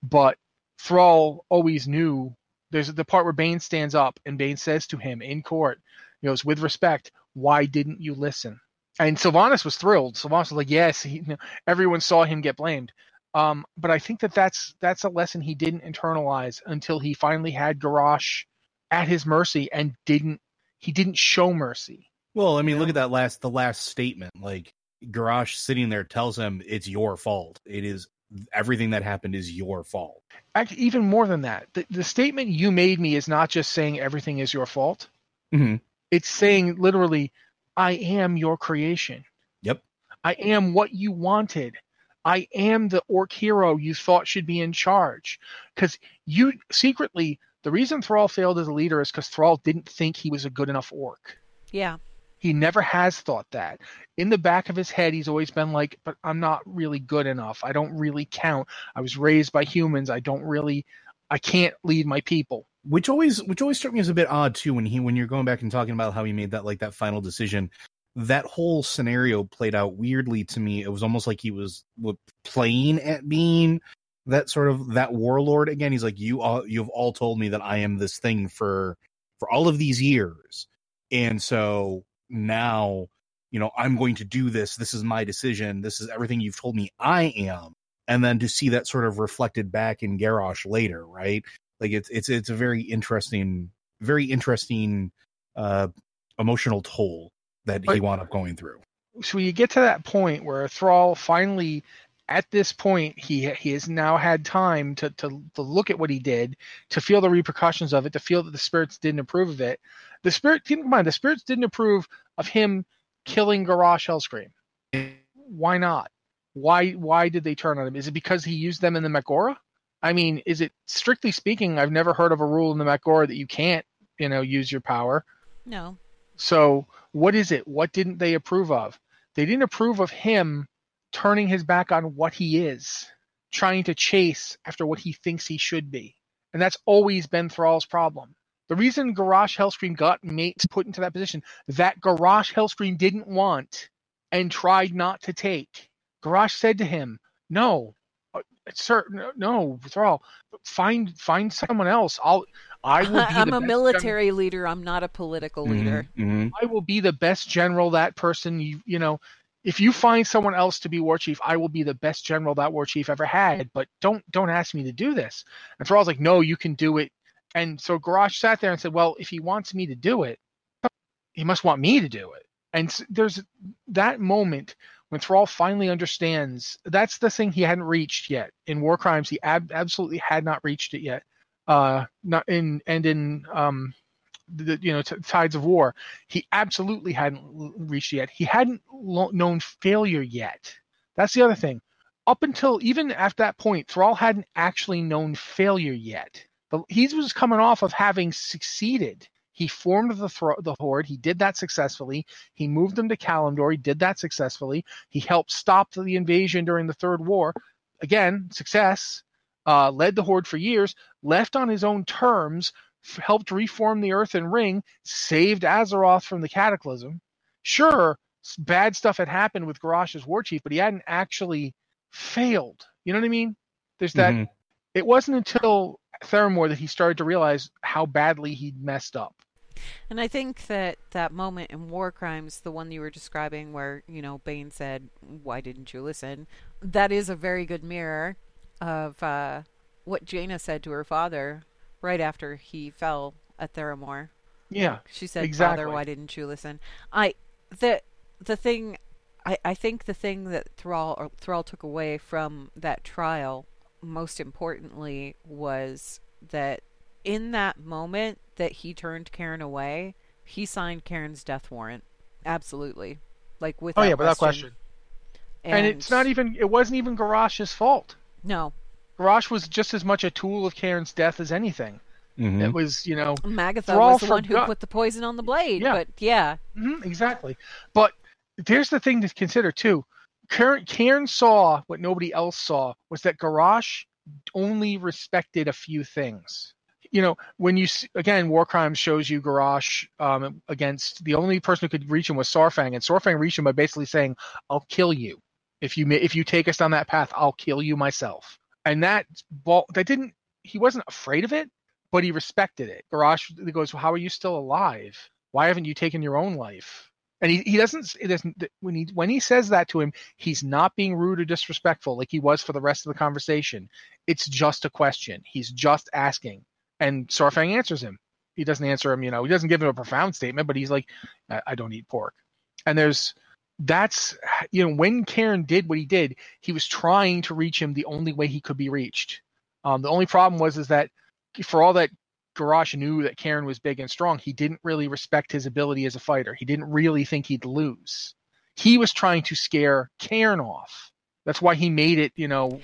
But Thrall always knew there's the part where Bane stands up and Bane says to him in court, he goes, with respect, why didn't you listen? And Sylvanas was thrilled. Sylvanas was like, yes, he, everyone saw him get blamed. Um, but I think that that's that's a lesson he didn't internalize until he finally had Garrosh at his mercy and didn't he didn't show mercy.
Well, I mean,
You
look at that last the last statement. Like Garrosh sitting there tells him it's your fault. It is everything that happened is your fault.
Actually, even more than that, the, the statement you made me is not just saying everything is your fault.
Mhm.
It's saying literally, I am your creation.
Yep.
I am what you wanted. I am the orc hero you thought should be in charge. Because you secretly, the reason Thrall failed as a leader is because Thrall didn't think he was a good enough orc.
Yeah.
He never has thought that. In the back of his head, he's always been like, but I'm not really good enough. I don't really count. I was raised by humans. I don't really, I can't lead my people.
Which always which always struck me as a bit odd too when he when you're going back and talking about how he made that like that final decision that whole scenario played out weirdly to me. It was almost like he was playing at being that sort of that warlord again. He's like you all you've all told me that i am this thing for for all of these years. And so now you know i'm going to do this. This is my decision. This is everything you've told me i am. And then to see that sort of reflected back in Garrosh later right like it's it's it's a very interesting very interesting uh emotional toll that he wound up going through
So you get to that point where Thrall finally, at this point, he he has now had time to, to to look at what he did, to feel the repercussions of it, to feel that the spirits didn't approve of it. The spirit, keep in mind, the spirits didn't approve of him killing Garrosh Hellscream. Why not? Why why did they turn on him? Is it because he used them in the Mak'gora? I mean, is it strictly speaking? I've never heard of a rule in the Mak'gora that you can't, you know, use your power.
No.
So, what is it? What didn't they approve of? They didn't approve of him turning his back on what he is, trying to chase after what he thinks he should be. And that's always been Thrall's problem. The reason Garrosh Hellscream got mates put into that position that Garrosh Hellscream didn't want and tried not to take. Garrosh said to him, "No, uh, sir, no, no, Thrall, find find someone else. I'll I will be
I'm a
best
military leader. I'm not a political leader.
Mhm,
I will be the best general that person you you know if you find someone else to be war chief, I will be the best general that war chief ever had. But don't don't ask me to do this. And Thrall's like, no, you can do it. And so Garrosh sat there and said, well, if he wants me to do it, he must want me to do it. And s- there's that moment when Thrall finally understands. That's the thing he hadn't reached yet in War Crimes. He ab- absolutely had not reached it yet. Uh, not in and in um, the you know t- tides of war he absolutely hadn't l- reached yet. He hadn't lo- known failure yet. That's the other thing. Up until even after that point, Thrall hadn't actually known failure yet. The, he was coming off of having succeeded. He formed the thro- the horde. He did that successfully. He moved them to Kalimdor. He did that successfully. He helped stop the invasion during the Third War. Again, success. Uh, led the horde for years. Left on his own terms f- helped reform the Earthen Ring, saved Azeroth from the Cataclysm. Sure, bad stuff had happened with Garrosh's war chief, but he hadn't actually failed. You know what I mean? There's that.
mhm.
It wasn't until Theramore that he started to realize how badly he'd messed up.
And I think that that moment in War Crimes, the one you were describing, where you know Bane said, "Why didn't you listen?" That is a very good mirror of uh, what Jaina said to her father right after he fell at Theramore.
Yeah.
She said,
Exactly.
"Father, why didn't you listen?" I the the thing I, I think the thing that Thrall or Thrall took away from that trial most importantly was that in that moment that he turned Cairn away, he signed Cairn's death warrant. Absolutely. Like without
Oh
without
yeah, without question. And, it's not even. It wasn't even Garrosh's fault.
No.
Garrosh was just as much a tool of Cairn's death as anything.
Mhm.
It was, you know,
Magatha was the one who
forgot-
put the poison on the blade.
Yeah.
But yeah.
Mhm, exactly. But there's the thing to consider too. Cairn, Cairn saw what nobody else saw was that Garrosh only respected a few things. You know, when you again, War Crimes shows you Garrosh um, against the only person who could reach him was Saurfang, and Saurfang reached him by basically saying, "I'll kill you if you if you take us down that path. I'll kill you myself." And that ball that didn't he wasn't afraid of it, but he respected it. Garrosh goes, well, "How are you still alive? Why haven't you taken your own life?" And he, he doesn't it doesn't when he when he says that to him, he's not being rude or disrespectful like he was for the rest of the conversation. It's just a question. He's just asking, and Saurfang answers him. he doesn't answer him. You know, he doesn't give him a profound statement, but he's like, I, I don't eat pork. And there's that's you know when Cairn did what he did, he was trying to reach him the only way he could be reached. Um, the only problem was is that for all that Garrosh knew that Cairn was big and strong, he didn't really respect his ability as a fighter. He didn't really think he'd lose. He was trying to scare Cairn off. That's why he made it, you know.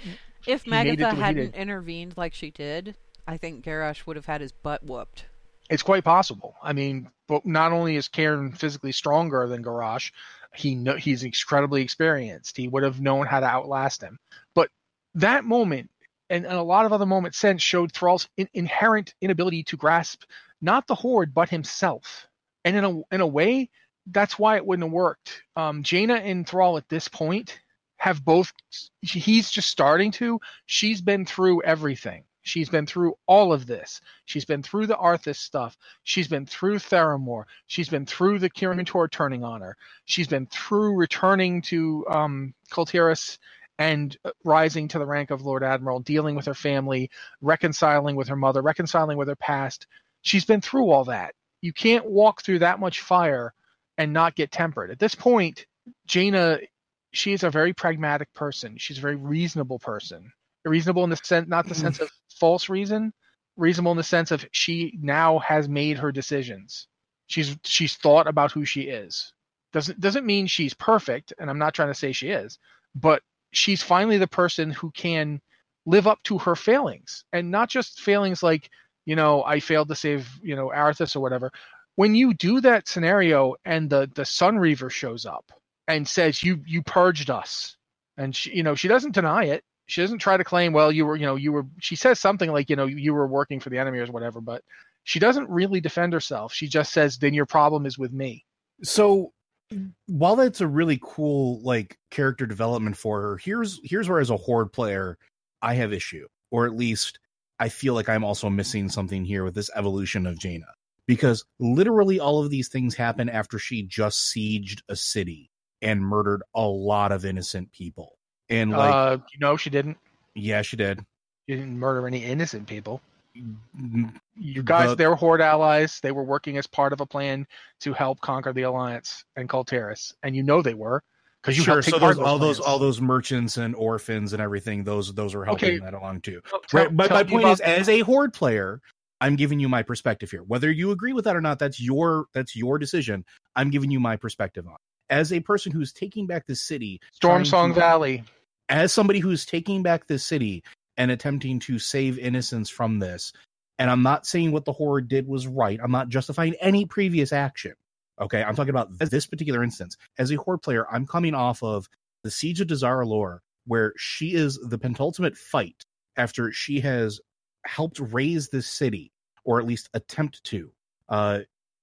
If
he made it
Magatha hadn't intervened like she did, I think Garrosh would have had his butt whooped.
It's quite possible. I mean, but not only is Cairn physically stronger than Garrosh, he know, he's incredibly experienced. He would have known how to outlast him. But that moment and, and a lot of other moments since showed Thrall's in, inherent inability to grasp not the horde but himself. And in a in a way, that's why it wouldn't have worked. Um, Jaina and Thrall at this point have both. He's just starting to. She's been through everything. She's been through all of this. She's been through the Arthas stuff. She's been through Theramore. She's been through the Kirin Tor turning on her. She's been through returning to um, and uh, rising to the rank of Lord Admiral, dealing with her family, reconciling with her mother, reconciling with her past. She's been through all that. You can't walk through that much fire and not get tempered. At this point, Jaina, she is a very pragmatic person. She's a very reasonable person. Reasonable in the sense, not the sense of false reason. Reasonable in the sense of she now has made her decisions. She's she's thought about who she is. Doesn't doesn't mean she's perfect, and I'm not trying to say she is, but she's finally the person who can live up to her failings and not just failings like you know i failed to save you know arthas or whatever when you do that scenario and the the Sunreaver shows up and says you you purged us and she you know she doesn't deny it she doesn't try to claim well you were you know you were she says something like you know you were working for the enemy or whatever but she doesn't really defend herself. She just says then your problem is with me.
So while that's a really cool like character development for her here's here's where as a horde player i have issue or at least i feel like i'm also missing something here with this evolution of jaina. Because literally all of these things happen after she just sieged a city and murdered a lot of innocent people and like
uh you know she didn't?
Yeah she did.
She didn't murder any innocent people.
Mm,
you guys
The-
they were horde allies. They were working as part of a plan to help conquer the alliance and Kul Tiras, and you know they were because you
sure so those, all those all those merchants and orphans and everything those those are helping
Okay.
that along too.
Tell- tell-
right but my point is as a horde player i'm giving you my perspective here. Whether you agree with that or not that's your that's your decision. I'm giving you my perspective on it. as a person who's taking back the city
Stormsong
to-
Valley.
As somebody who's taking back this city and attempting to save innocence from this and i'm not saying what the horde did was right i'm not justifying any previous action okay? I'm talking about this particular instance. As a horde player i'm coming off of the siege of Dazar'alor, where she is the penultimate fight after she has helped raise this city or at least attempt to uh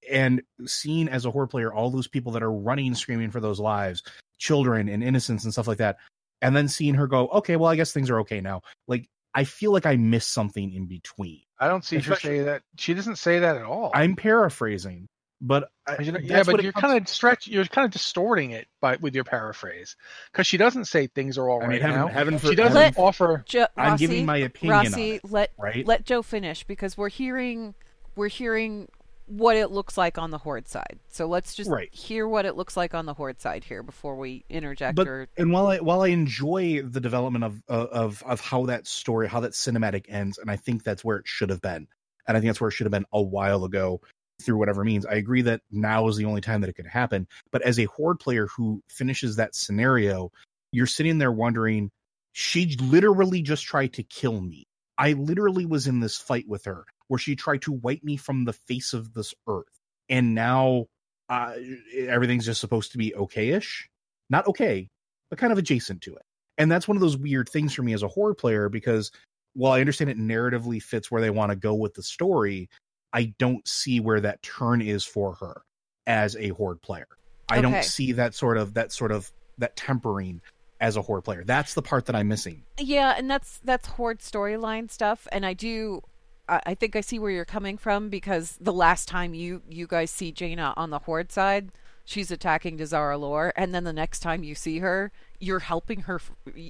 and seeing as a horde player all those people that are running screaming for those lives children and innocence and stuff like that and then seeing her go, okay, well, I guess things are okay now. Like, I feel like I missed something in between.
I don't see her say that. She doesn't say that at all.
I'm paraphrasing, but I,
you know, yeah, but you're kind of stretch. You're kind of distorting it by with your paraphrase because she doesn't say things are all
I
right
heaven,
now.
heaven for,
She doesn't
Let-
offer.
Jo-
I'm
Rossi,
giving my opinion on
Rossi,
it,
let
right?
let Joe finish because we're hearing we're hearing what it looks like on the horde side. So let's just
Right.
hear what it looks like on the horde side here before we interject
But-
or
and while I while I enjoy the development of uh, of of how that story, how that cinematic ends, and I think that's where it should have been, and I think that's where it should have been a while ago, through whatever means. I agree that now is the only time that it could happen. But as a horde player who finishes that scenario, you're sitting there wondering, she literally just tried to kill me. I literally was in this fight with her where she tried to wipe me from the face of this earth, and now uh, everything's just supposed to be okay-ish not okay, but kind of adjacent to it. And that's one of those weird things for me as a horde player because while I understand it narratively fits where they want to go with the story, I don't see where that turn is for her as a horde player. I
Okay.
don't see that sort of that sort of that tempering as a horde player. That's the part that I'm missing.
Yeah, and that's that's horde storyline stuff, and I do. I think I see where you're coming from because the last time you you guys see Jaina on the horde side, she's attacking Dazar'alor, and then the next time you see her, you're helping her.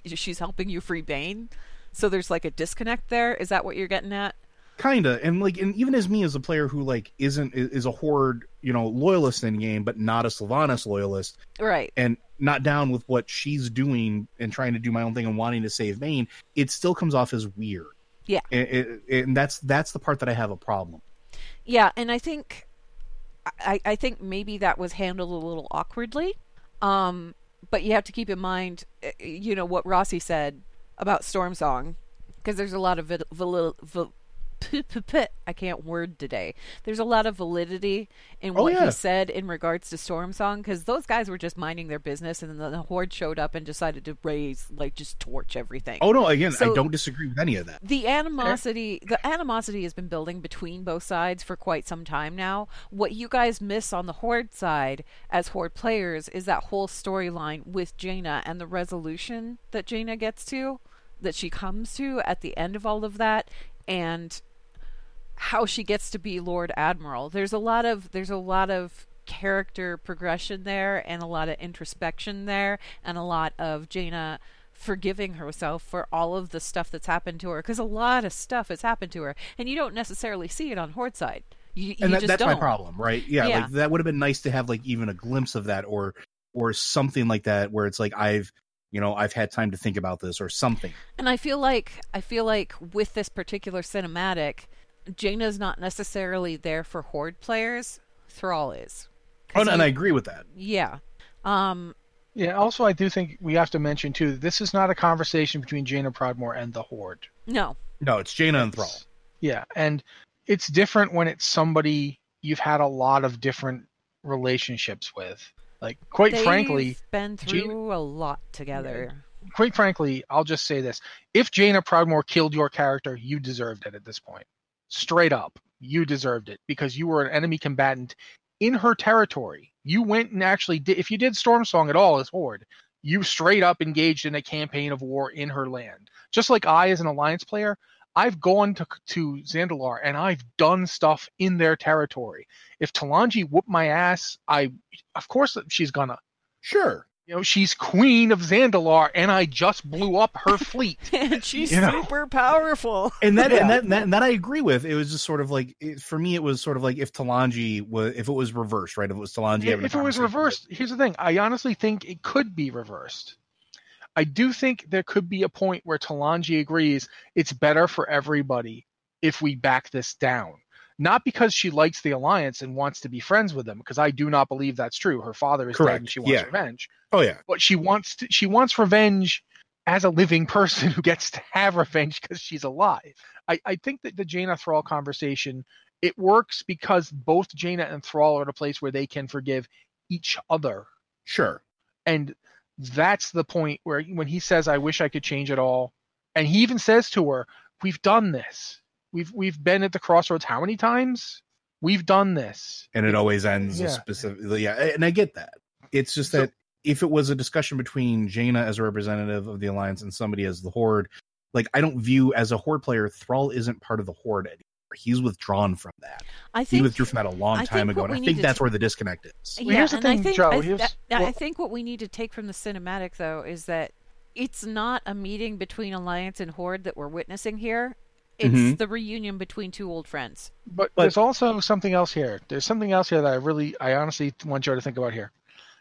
She's helping you free Bane, so there's like a disconnect there. Is that what you're getting at?
kinda and like and even as me as a player who like isn't is a horde you know loyalist in game but not a sylvanas loyalist
Right.
and not down with what she's doing and trying to do my own thing and wanting to save Bane, it still comes off as weird.
Yeah.
and, and- and that's that's the part that I have a problem.
Yeah, and I think I, I think maybe that was handled a little awkwardly. Um, but you have to keep in mind, uh, you know, what Rossi said about Stormsong, because there's a lot of vid- valid, val- I can't word today. There's a lot of validity in
Oh,
what
yeah.
he said in regards to Stormsong, because those guys were just minding their business, and then the horde showed up and decided to raise, like, just torch everything.
Oh no, again,
So-
I don't disagree with any of that.
the animosity the animosity has been building between both sides for quite some time now what you guys miss on the horde side as horde players is that whole storyline with jaina and the resolution that jaina gets to that she comes to at the end of all of that and how she gets to be lord admiral there's a lot of there's a lot of character progression there and a lot of introspection there and a lot of jaina forgiving herself for all of the stuff that's happened to her because a lot of stuff has happened to her and you don't necessarily see it on horde side you, you
and that,
just
that's
don't
my problem, right? Yeah,
Yeah.
like that would have been nice to have like even a glimpse of that or or something like that where it's like I've you know I've had time to think about this or something.
And I feel like I feel like with this particular cinematic, Jaina's not necessarily there for horde players. Thrall is.
Oh, and, and I agree with that.
yeah. Um
Yeah. Also, I do think we have to mention too. that This is not a conversation between Jaina Proudmoore and the Horde.
no.
No, it's Jaina and Thrall.
Yeah, and it's different when it's somebody you've had a lot of different relationships with. Like, quite
They've
frankly,
been
Jaina-
through a lot together.
quite frankly, I'll just say this: if Jaina Proudmoore killed your character, you deserved it at this point. Straight up, you deserved it because you were an enemy combatant in her territory. You went and actually did. If you did Stormsong at all as Horde, you straight up engaged in a campaign of war in her land. Just like I, as an Alliance player, I've gone to to Zandalar and I've done stuff in their territory. If Talanji whooped my ass, I, of course, she's gonna.
Sure.
You know, she's queen of Zandalar, and I just blew up her fleet.
and she's
You know.
super powerful.
and that,
Yeah.
and that and that and that I agree with. It was just sort of like it, for me, it was sort of like if Talanji was if it was reversed, right? If it was Talanji, having a
if it was
conversation
reversed, here's the thing. I honestly think it could be reversed. I do think there could be a point where Talanji agrees it's better for everybody if we back this down. Not because she likes the alliance and wants to be friends with them, because I do not believe that's true. Her father is dead and she wants
Yeah.
revenge.
Oh yeah,
But she wants to, she wants revenge as a living person who gets to have revenge because she's alive. I, I think that the Jaina Thrall conversation it works because both Jaina and Thrall are at a place where they can forgive each other
sure.
and that's the point where when he says i wish i could change it all and he even says to her we've done this we've we've been at the crossroads how many times we've done this
and it always ends
Yeah.
specifically. Yeah, and I get that. It's just
So-
that if it was a discussion between Jaina as a representative of the alliance and somebody as the horde, like I don't view as a horde player, Thrall isn't part of the horde anymore. He's withdrawn from that.
I think He
withdrew from that a long
I
time ago, and I think that's
t-
where the disconnect is.
Well, here's the
and
thing,
I think,
Joe,
I,
here's-
that- I think what we need to take from the cinematic, though, is that it's not a meeting between Alliance and Horde that we're witnessing here. It's
Mhm.
the reunion between two old friends.
but,
But-
there's also something else here there's something else here that i really i honestly want joe to think about here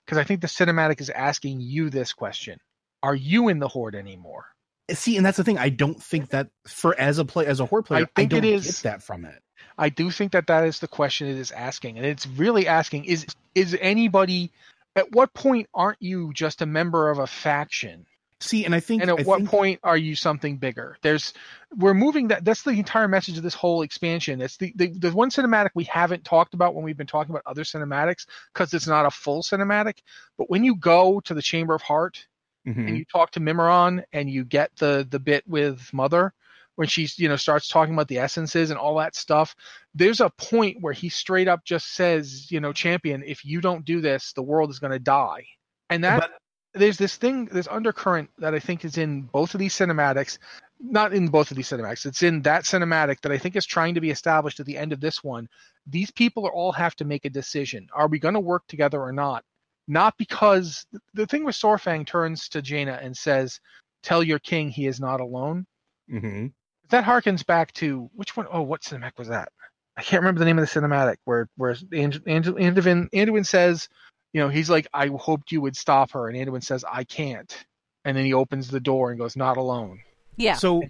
because i think the cinematic is asking you this question are you in the horde anymore
See, and that's the thing. I don't think that for as a play as a horde player, I,
think it
don't
is-
get that from it.
I do think that that is the question it is asking, and it's really asking: is is anybody? At what point aren't you just a member of a faction?
See, and I think
And at
I
what
think-
point are you something bigger? There's we're moving that. That's the entire message of this whole expansion. It's the the, the one cinematic we haven't talked about when we've been talking about other cinematics because it's not a full cinematic. But when you go to the Chamber of Heart
Mhm.
and you talk to Mimiron and you get the the bit with Mother when she's you know starts talking about the essences and all that stuff there's a point where he straight up just says you know champion if you don't do this the world is going to die and that
But-
there's this thing this undercurrent that i think is in both of these cinematics not in both of these cinematics it's in that cinematic that i think is trying to be established at the end of this one these people are all have to make a decision are we going to work together or not not because the thing with Saurfang turns to Jaina and says, "Tell your king he is not alone."
Mhm.
that harkens back to which one? Oh, what cinematic was that? I can't remember the name of the cinematic where where Andu- Andu- Anduin Anduin says, you know, he's like, I hoped you would stop her, and Anduin says, I can't, and then he opens the door and goes, not alone.
Yeah.
So,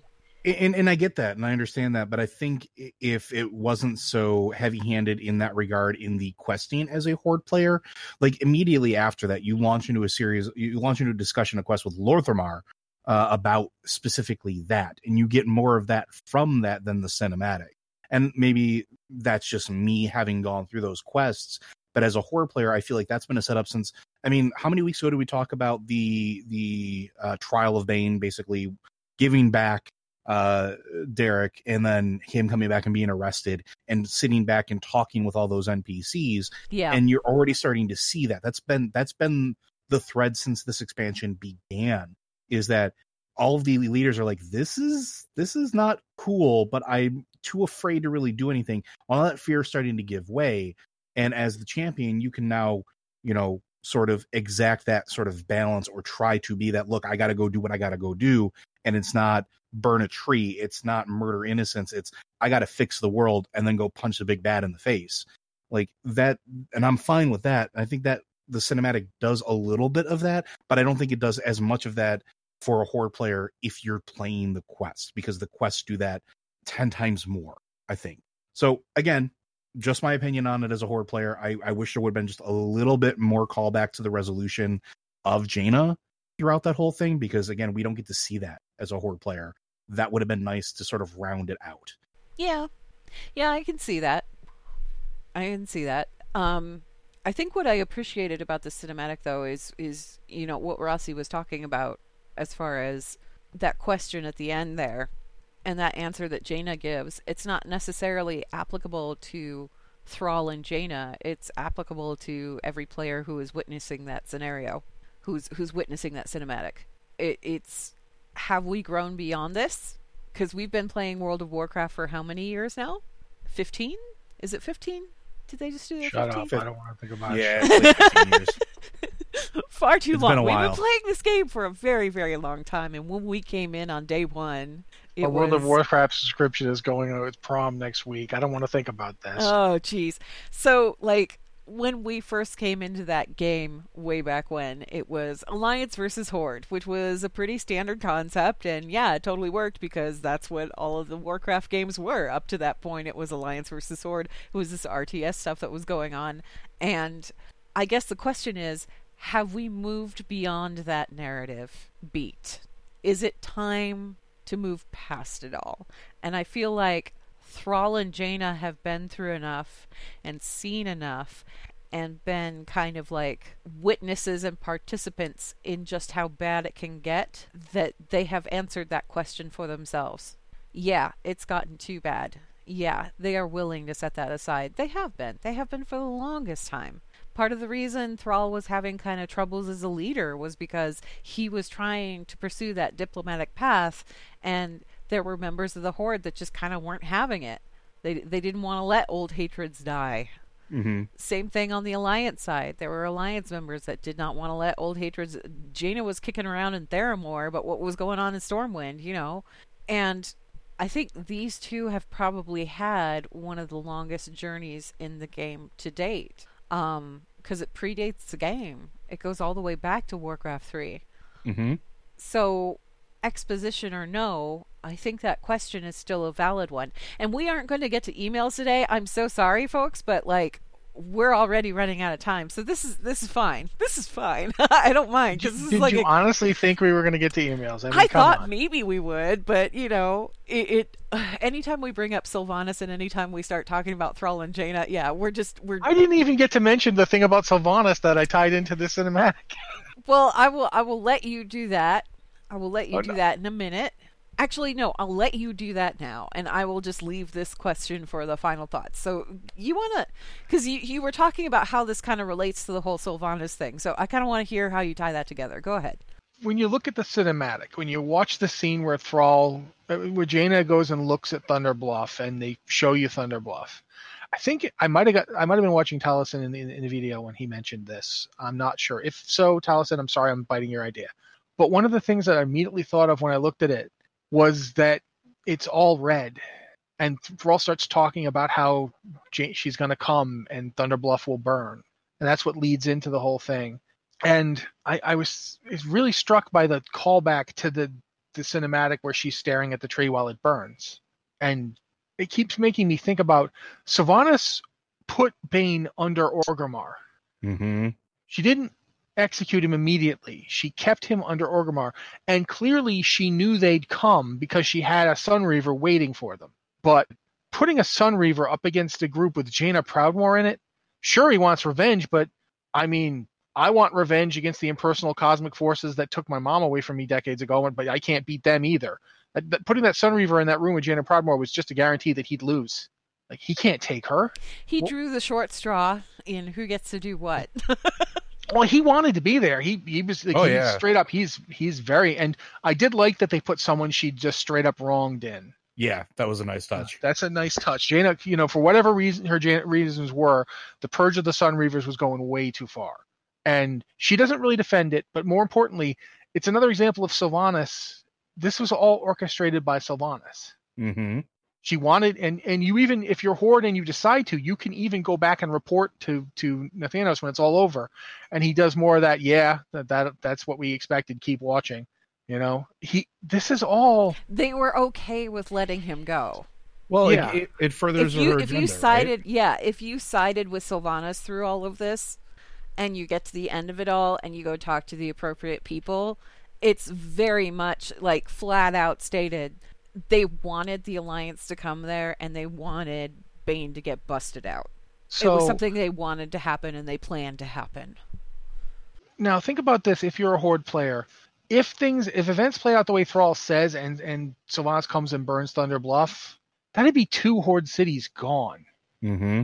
and and I get that, and I understand that, but I think if it wasn't so heavy-handed in that regard in the questing as a horde player, like immediately after that, you launch into a series, you launch into a discussion, a quest with Lor'themar uh, about specifically that, and you get more of that from that than the cinematic. And maybe that's just me having gone through those quests. But as a horde player, I feel like that's been a setup since. I mean, how many weeks ago did we talk about the the uh, trial of Bane, basically giving back uh Derek and then him coming back and being arrested and sitting back and talking with all those NPCs
yeah.
and you're already starting to see that that's been that's been the thread since this expansion began is that all of the leaders are like this is this is not cool but i'm too afraid to really do anything all that fear is starting to give way and as the champion you can now you know sort of exact that sort of balance or try to be that look i gotta go do what i gotta go do. And it's not burn a tree. It's not murder innocence. It's i gotta fix the world and then go punch the big bad in the face. Like that and i'm fine with that. I think that the cinematic does a little bit of that but i don't think it does as much of that for a horde player if you're playing the quest because the quests do that 10 times more i think. So again just my opinion on it as a horde player i, I wish there would have been just a little bit more callback to the resolution of jaina throughout that whole thing because again we don't get to see that as a horde player that would have been nice to sort of round it out
Yeah. Yeah, I can see that. I can see that. Um I think what I appreciated about the cinematic though is is you know what Rossi was talking about as far as that question at the end there and that answer that Jaina gives. It's not necessarily applicable to Thrall and Jaina. It's applicable to every player who is witnessing that scenario, who's who's witnessing that cinematic. It, it's have we grown beyond this? Because we've been playing World of Warcraft for how many years now? Fifteen? Is it fifteen? Did they just do their
Shut
15?
up! I don't want to think about it.
yeah it's like 15 years.
Far too
It's
long.
been a
We've been playing this game for a very, very long time, and when we came in on day one, it
A World
was...
of Warcraft subscription is going out with prom next week. I don't want to think about this.
Oh, jeez. So, like, when we first came into that game way back when, it was Alliance versus Horde, which was a pretty standard concept, and yeah, it totally worked because that's what all of the Warcraft games were. Up to that point, it was Alliance versus Horde. It was this RTS stuff that was going on, and I guess the question is have we moved beyond that narrative beat? Is it time to move past it all? And I feel like Thrall and Jaina have been through enough and seen enough and been kind of like witnesses and participants in just how bad it can get that they have answered that question for themselves. Yeah, it's gotten too bad. Yeah, they are willing to set that aside. They have been. They have been for the longest time part of the reason Thrall was having kind of troubles as a leader was because he was trying to pursue that diplomatic path and there were members of the horde that just kind of weren't having it. They they didn't want to let old hatreds die.
hmm
Same thing on the alliance side. There were alliance members that did not want to let old hatreds. Jaina was kicking around in Theramore, but what was going on in Stormwind, you know, and I think these two have probably had one of the longest journeys in the game to date um because it predates the game. It goes all the way back to warcraft 3
mm-hmm.
so exposition or no i think that question is still a valid one. And we aren't going to get to emails today. I'm so sorry folks but like we're already running out of time so this is this is fine this is fine i don't mind
Did
like
you
a
honestly think we were going to get to emails? I, mean,
I thought
on.
maybe we would, but you know, it, it. Anytime we bring up Sylvanas and anytime we start talking about Thrall and Jaina, yeah, we're just we're.
I didn't even get to mention the thing about Sylvanas that I tied into the cinematic.
Well, I will. I will let you do that. I will let you
Oh,
do
no.
that in a minute. Actually, no, I'll let you do that now, and I will just leave this question for the final thoughts. So you want to, because you you were talking about how this kind of relates to the whole Sylvanas thing. So I kind of want to hear how you tie that together. Go ahead.
When you look at the cinematic, when you watch the scene where Thrall, uh, where Jaina goes and looks at Thunder Bluff, and they show you Thunder Bluff, I think I might have got I might have been watching Taliesin in the, in the video when he mentioned this. I'm not sure. If so, Taliesin, I'm sorry, I'm biting your idea. But one of the things that I immediately thought of when I looked at it was that it's all red. And Thrall starts talking about how she's going to come and Thunder Bluff will burn. And that's what leads into the whole thing. And I, I was really struck by the callback to the, the cinematic where she's staring at the tree while it burns. And it keeps making me think about Sylvanas put Bane under Orgrimmar.
Mm-hmm.
She didn't execute him immediately. She kept him under Orgrimmar, and clearly she knew they'd come because she had a Sunreaver waiting for them. But putting a Sunreaver up against a group with Jaina Proudmoore in it, sure he wants revenge, but I mean, I want revenge against the impersonal cosmic forces that took my mom away from me decades ago, but I can't beat them either. That- that- Putting that Sunreaver in that room with Jaina Proudmoore was just a guarantee that he'd lose. Like he can't take her.
He
Well-
drew the short straw in who gets to do what.
Well, he wanted to be there. He he was like,
Oh,
he's
yeah.
straight up. He's he's very and I did like that they put someone she just straight up wronged in.
Yeah, that was a nice touch.
That's a nice touch. Jaina, you know, for whatever reason her reasons were, the purge of the Sunreavers was going way too far, and she doesn't really defend it. But more importantly, it's another example of Sylvanas. This was all orchestrated by Sylvanas.
Mm-hmm.
She wanted, and and you even if you're Horde and you decide to, you can even go back and report to to Nathanos when it's all over, and he does more of that. Yeah, that, that that's what we expected. Keep watching. You know, he. This is all.
they were okay with letting him go.
Well,
Yeah.
it, it, it furthers
if you
her
if you
agenda, right?
sided yeah if you sided with Sylvanas through all of this and you get to the end of it all and you go talk to the appropriate people it's very much like flat out stated they wanted the alliance to come there and they wanted Bane to get busted out
So
it was something they wanted to happen and they planned to happen
now think about this: if you're a Horde player, if things, if events play out the way Thrall says, and and Sylvanas comes and burns Thunder Bluff, that'd be two Horde cities gone.
Mm-hmm.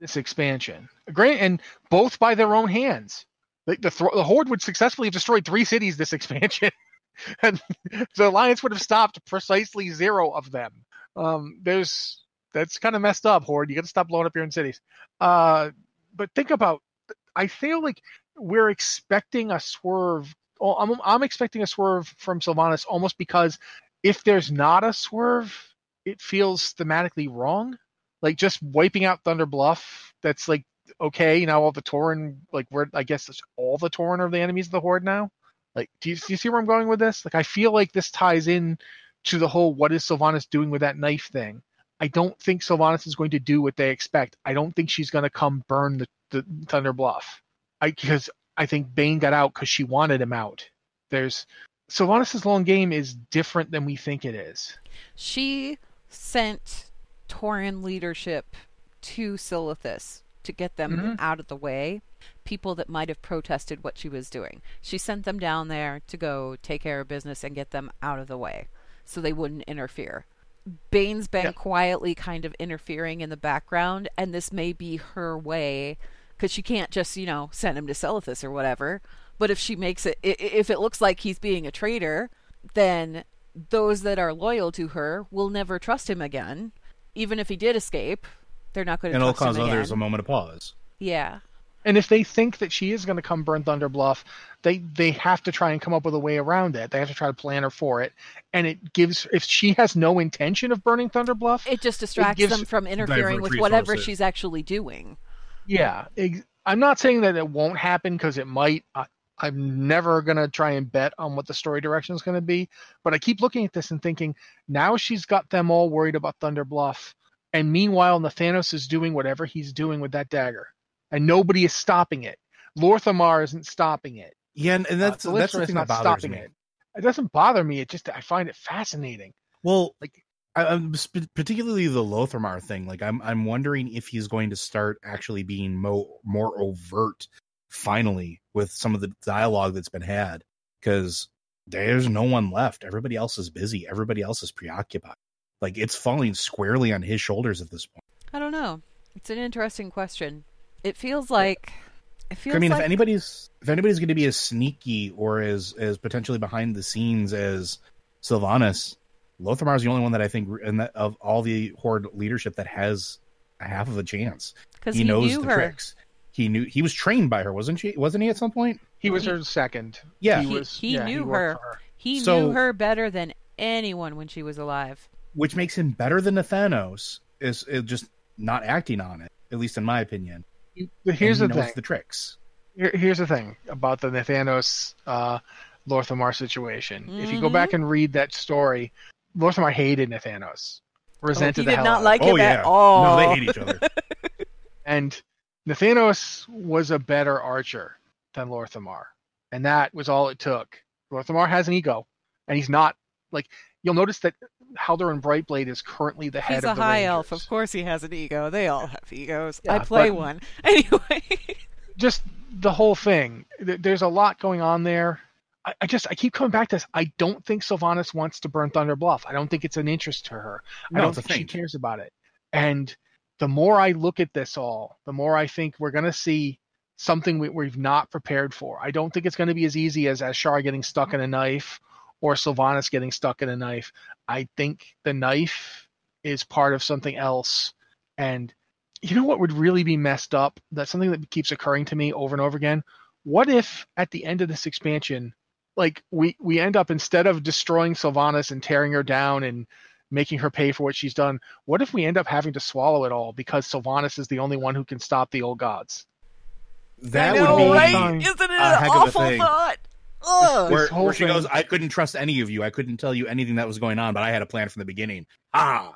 this expansion. Great, and both by their own hands. The, the, the Horde would successfully have destroyed three cities this expansion, and the Alliance would have stopped precisely zero of them. Um, there's that's kind of messed up, Horde. You got to stop blowing up your own cities. Uh, but think about, I feel like we're expecting a swerve. oh, I'm I'm expecting a swerve from Sylvanas almost because if there's not a swerve, it feels thematically wrong like just wiping out Thunder Bluff. That's like okay. Now all the Tauren, like we're I guess it's all the Tauren are the enemies of the Horde now. Like, do you, do you see where I'm going with this? Like, I feel like this ties in to the whole what is Sylvanas doing with that knife thing. I don't think Sylvanas is going to do what they expect. I don't think she's going to come burn the, the Thunder Bluff. I because I think Bane got out because she wanted him out. There's Sylvanas' long game is different than we think it is.
she sent Tauren leadership to Silithus to get them
Mhm.
out of the way. People that might have protested what she was doing. She sent them down there to go take care of business and get them out of the way so they wouldn't interfere. Bane's been
Yeah.
quietly kind of interfering in the background, and this may be her way because she can't just, you know, send him to Silithus or whatever. But if she makes it, if it looks like he's being a traitor, then those that are loyal to her will never trust him again. Even if he did escape, they're not going to trust him again.
And it'll cause others a moment of pause.
Yeah.
And if they think that she is going to come burn Thunder Bluff, they they have to try and come up with a way around it. They have to try to plan her for it. And it gives if she has no intention of burning Thunder Bluff,
It just distracts
gives
them from interfering with whatever she's actually doing.
yeah. Ex- I'm not saying that it won't happen because it might. I, I'm never going to try and bet on what the story direction is going to be, but I keep looking at this and thinking now she's got them all worried about Thunder Bluff, and meanwhile Nathanos is doing whatever he's doing with that dagger, and nobody is stopping it. Lor'themar isn't stopping it.
Yeah, and, and that's
Uh,
that's the
Callisto is
thing
not
that bothers
stopping
me.
it. It doesn't bother me. It just I find it fascinating.
Well,
Like-
I, I'm sp- particularly the Lor'themar thing. Like, I'm I'm wondering if he's going to start actually being mo- more overt finally with some of the dialogue that's been had because there's no one left. Everybody else is busy. Everybody else is preoccupied. Like, it's falling squarely on his shoulders at this point.
I don't know. It's an interesting question. It feels like it feels
I mean,
like
if anybody's if anybody's going to be as sneaky or as as potentially behind the scenes as Sylvanas, is the only one that I think in that, of all the horde leadership that has a half of a chance.
because
He,
he,
knows
knew
the
her.
tricks. He knew he was trained by her, wasn't she? Wasn't he at some point?
He was
He-
her second.
Yeah.
he,
He-
was.
he
yeah,
knew
worked
her.
for
He
So-
knew her better than anyone when she was alive.
which makes him better than the Thanos is, is just not acting on it, at least in my opinion.
You- But here's
And
the
knows
thing.
the tricks.
Here, here's the thing about the Nathanos uh, Lor'themar situation. If you go back and read that story, Lor'themar hated Nathanos,
Oh,
resented
he
the
did
hell
not
out
like
him.
Oh yeah,
at all.
no, they hate each other.
And Nathanos was a better archer than Lor'themar, and that was all it took. Lor'themar has an ego, and he's not like you'll notice that Halduron Brightblade is currently the head
He's
of
a
the
high
Rangers.
elf. Of course, he has an ego. They all have egos.
Yeah,
I play
but-
one anyway.
just the whole thing. There's a lot going on there. I, I just I keep coming back to this. I don't think Sylvanas wants to burn Thunder Bluff. I don't think it's an interest to her. I don't
it's a
think she cares about it. And the more I look at this all, the more I think we're going to see something we, we've not prepared for. I don't think it's going to be as easy as Ashar getting stuck in a knife or Sylvanas getting stuck in a knife. I think the knife is part of something else. And you know what would really be messed up? That's something that keeps occurring to me over and over again. What if at the end of this expansion, like we we end up instead of destroying Sylvanas and tearing her down and making her pay for what she's done, what if we end up having to swallow it all because Sylvanas is the only one who can stop the old gods?
That
I know,
would be
right? Isn't it an
heck of a
awful thought? Ugh.
where, where she goes, I couldn't trust any of you. I couldn't tell you anything that was going on, but I had a plan from the beginning. Ah,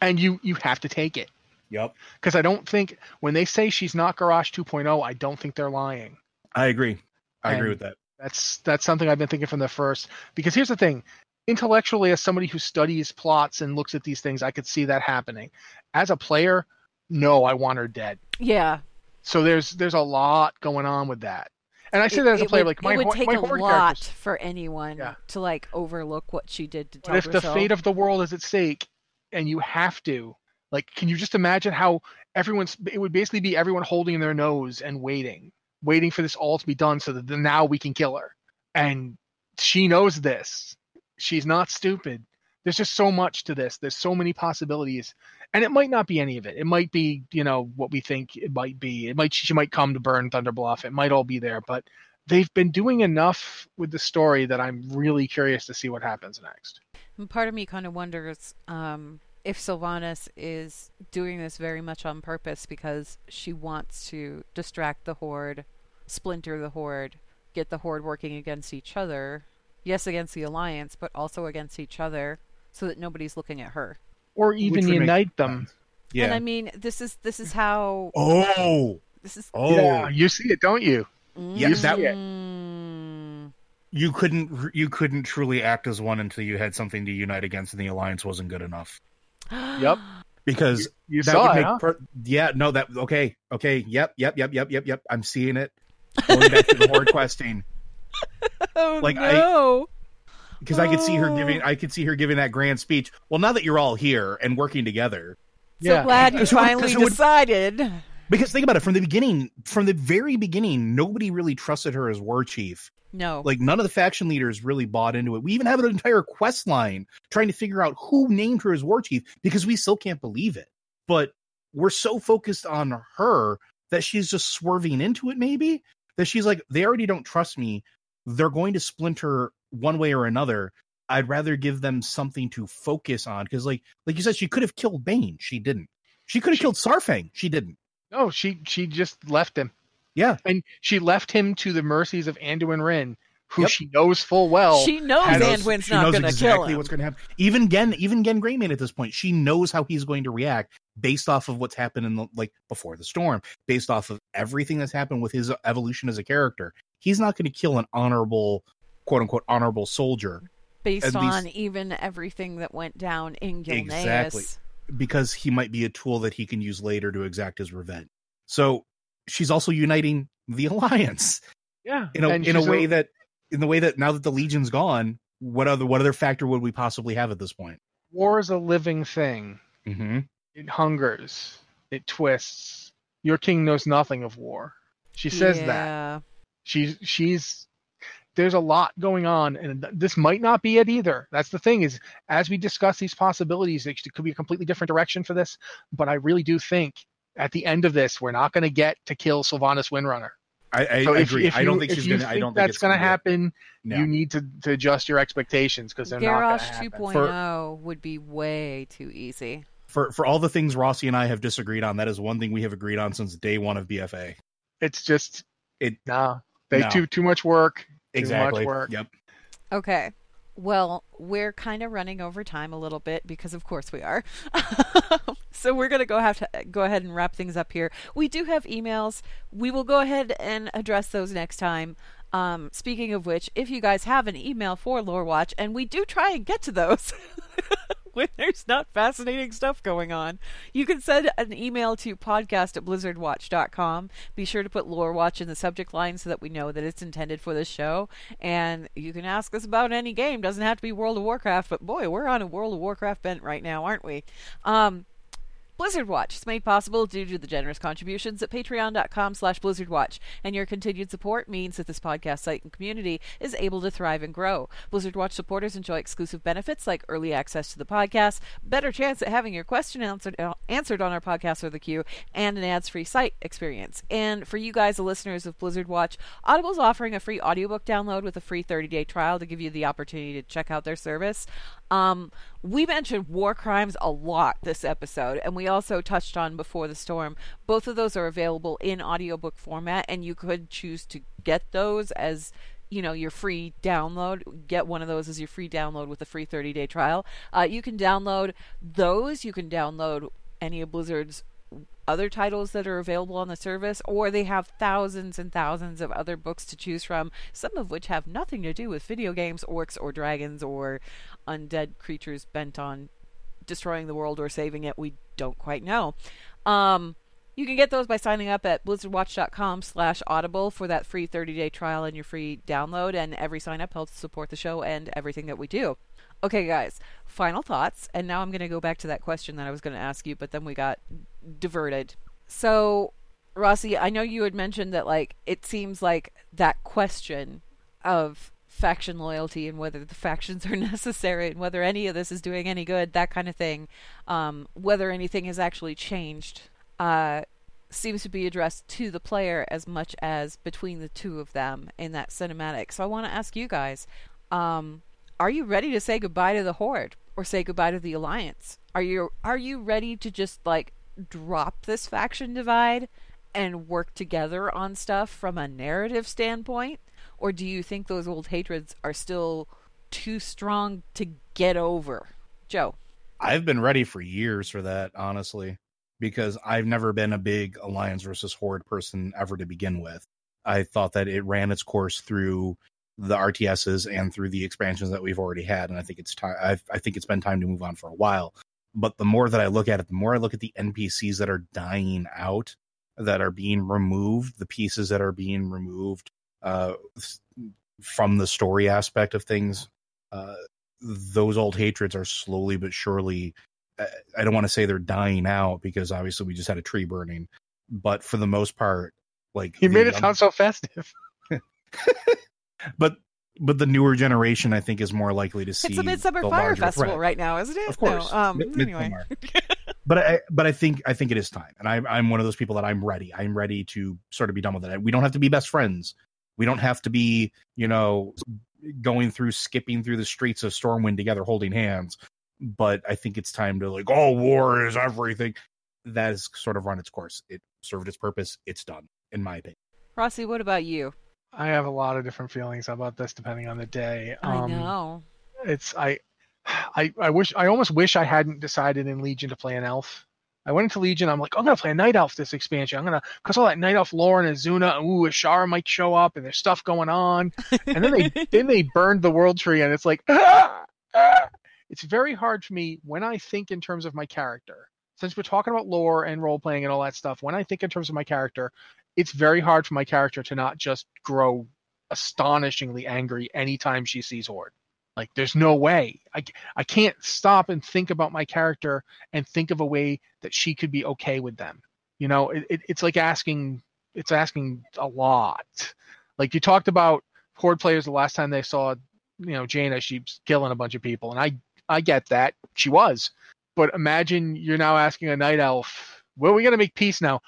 And you you have to take it.
yep,
Because I don't think when they say she's not Garrosh 2.0, I don't think they're lying.
I agree. I agree with that.
That's that's something I've been thinking from the first. Because here's the thing, intellectually, as somebody who studies plots and looks at these things, I could see that happening. As a player, no, I want her dead.
yeah.
So there's there's a lot going on with that. And I say
It-
that as a player,
would,
like my
it would
Ho-
take
my
a lot
characters.
for anyone
Yeah.
to like overlook what she did to
But if the fate of the world is at stake, and you have to, like, can you just imagine how everyone's? It would basically be everyone holding their nose and waiting, waiting for this all to be done, so that then now we can kill her. And she knows this. She's not stupid. There's just so much to this. There's so many possibilities, and it might not be any of it. It might be, you know, what we think it might be. It might she might come to burn Thunder Bluff. It might all be there, but they've been doing enough with the story that I'm really curious to see what happens next.
And part of me kind of wonders um, if Sylvanas is doing this very much on purpose because she wants to distract the Horde, splinter the Horde, get the Horde working against each other. Yes, against the Alliance, but also against each other, so that nobody's looking at her.
or
Which
even
make
unite them.
sense. Yeah.
And I mean, this is this is how
oh,
this is.
oh,
Yeah, you see it, don't you?
Yeah, that-
Mm.
you couldn't you couldn't truly act as one until you had something to unite against, and the alliance wasn't good enough.
Yep.
Because
You
that
saw
would
it,
make
huh?
per- yeah no that okay okay yep yep yep yep yep yep I'm seeing it going back to the horde questing
Oh
Like, I-
no!
because I could see her
Oh.
giving I could see her giving that grand speech. Well, now that you're all here and working together,
so
Yeah.
glad you
Because
finally
would-
decided.
because think about it from the beginning, from the very beginning, nobody really trusted her as war chief.
No.
Like none of the faction leaders really bought into it. We even have an entire quest line trying to figure out who named her as war chief because we still can't believe it. But we're so focused on her that she's just swerving into it maybe that she's like they already don't trust me. They're going to splinter one way or another. I'd rather give them something to focus on because like like you said she could have killed Bane, she didn't. She could have killed Saurfang, she didn't.
No, she she just left him,
Yeah.
and she left him to the mercies of Anduin Wrynn, who
Yep.
she knows full well.
she knows Anduin's
she
not
knows
going to
exactly
kill him.
what's going to happen. Even Genn, even Genn Greymane at this point, she knows how he's going to react based off of what's happened in the like before the storm, based off of everything that's happened with his evolution as a character. He's not going to kill an honorable, quote unquote, honorable soldier
based
at least-
on even everything that went down in Gilneas.
Exactly. because he might be a tool that he can use later to exact his revenge. So she's also uniting the alliance
yeah,
in a
and
in a
she's
way that in the way that now that the legion's gone, what other what other factor would we possibly have at this point?
war is a living thing.
Mm-hmm.
It hungers, it twists. Your king knows nothing of war. She says that. She's she's there's a lot going on and this might not be it either that's the thing is as we discuss these possibilities it could be a completely different direction for this but i really do think at the end of this we're not going to get to kill sylvanas windrunner
I, I
So if,
agree.
if
I don't think
if
she's gonna. I don't think
that's going to happen.
No.
You need to, to adjust your expectations because they're not going
Garrosh
to happen.
2.0 would be way too easy.
for for all the things Rossi and I have disagreed on. That is one thing we have agreed on since day one of BFA.
It's just
It-
no. They
No.
too too much work.
Exactly.
work.
Yep.
Okay. Well, we're kind of running over time a little bit because, of course, we are. so we're going to go have to go ahead and wrap things up here. We do have emails. We will go ahead and address those next time. Um, speaking of which, if you guys have an email for Lore Watch, and we do try and get to those when there's not fascinating stuff going on, you can send an email to podcast at blizzardwatch.com. Be sure to put Lore Watch in the subject line so that we know that it's intended for this show. And you can ask us about any game. Doesn't have to be World of Warcraft, but boy, we're on a World of Warcraft bent right now, aren't we? Um, Blizzard Watch is made possible due to the generous contributions at patreon.com slash blizzardwatch, and your continued support means that this podcast site and community is able to thrive and grow. Blizzard Watch supporters enjoy exclusive benefits like early access to the podcast, better chance at having your question answered, uh, answered on our podcast or the queue, and an ads-free site experience. And for you guys, the listeners of Blizzard Watch, Audible's offering a free audiobook download with a free 30-day trial to give you the opportunity to check out their service. Um, we mentioned war crimes a lot this episode, and we also touched on Before the Storm. Both of those are available in audiobook format, and you could choose to get those as you know your free download get one of those as your free download with a free 30 day trial uh, you can download those you can download any of blizzard's other titles that are available on the service, or they have thousands and thousands of other books to choose from, some of which have nothing to do with video games, orcs, or dragons, or undead creatures bent on destroying the world or saving it. We don't quite know. Um, you can get those by signing up at blizzardwatch.com slash audible for that free 30-day trial and your free download, and every sign-up helps support the show and everything that we do. Okay, guys, final thoughts. And now I'm going to go back to that question that I was going to ask you, but then we got diverted. So, Rossi, I know you had mentioned that, like, it seems like that question of faction loyalty and whether the factions are necessary and whether any of this is doing any good, that kind of thing, um, whether anything has actually changed, uh, seems to be addressed to the player as much as between the two of them in that cinematic. So I want to ask you guys, um, are you ready to say goodbye to the horde or say goodbye to the alliance? Are you are you ready to just like drop this faction divide and work together on stuff from a narrative standpoint or do you think those old hatreds are still too strong to get over joe
I've been ready for years for that, honestly, because I've never been a big alliance versus horde person ever to begin with. I thought that it ran its course through the RTSs and through the expansions that we've already had, and I think it's time. I, I think it's been time to move on for a while. But the more that I look at it, the more I look at the NPCs that are dying out, that are being removed, the pieces that are being removed uh, from the story aspect of things. Uh, those old hatreds are slowly but surely I- I don't want to say they're dying out because obviously we just had a tree burning, but for the most part, like
You made it
young-
sound so festive.
but but the newer generation I think is more likely to see
it's a midsummer
the
fire festival
threat.
right now isn't it
Of course,
no, um,
Mid-
anyway
but I but I think I think it is time, and I'm I'm one of those people that I'm ready. I'm ready to sort of be done with it. We don't have to be best friends. We don't have to be you know going through skipping through the streets of Stormwind together holding hands. But I think it's time to like, oh, war is everything. That has sort of run its course. It served its purpose. It's done, in my opinion.
rossi what about you
I have a lot of different feelings about this depending on the day.
i
Um,
know
It's I, I I wish I almost wish I hadn't decided in Legion to play an elf. I went into Legion. I'm like, I'm gonna play a night elf this expansion. I'm gonna cause all that night elf lore and Azsuna and ooh, Azshara might show up and there's stuff going on. And then they then they burned the world tree and it's like, ah, ah. it's very hard for me when I think in terms of my character. Since we're talking about lore and role playing and all that stuff, when I think in terms of my character, it's very hard for my character to not just grow astonishingly angry anytime she sees Horde. Like, there's no way. I, I can't stop and think about my character and think of a way that she could be okay with them. You know, it, it, it's like asking, it's asking a lot. Like you talked about Horde players the last time they saw, you know, Jaina, she's killing a bunch of people, and I, I get that she was, but imagine you're now asking a night elf, "Well, we got to make peace now."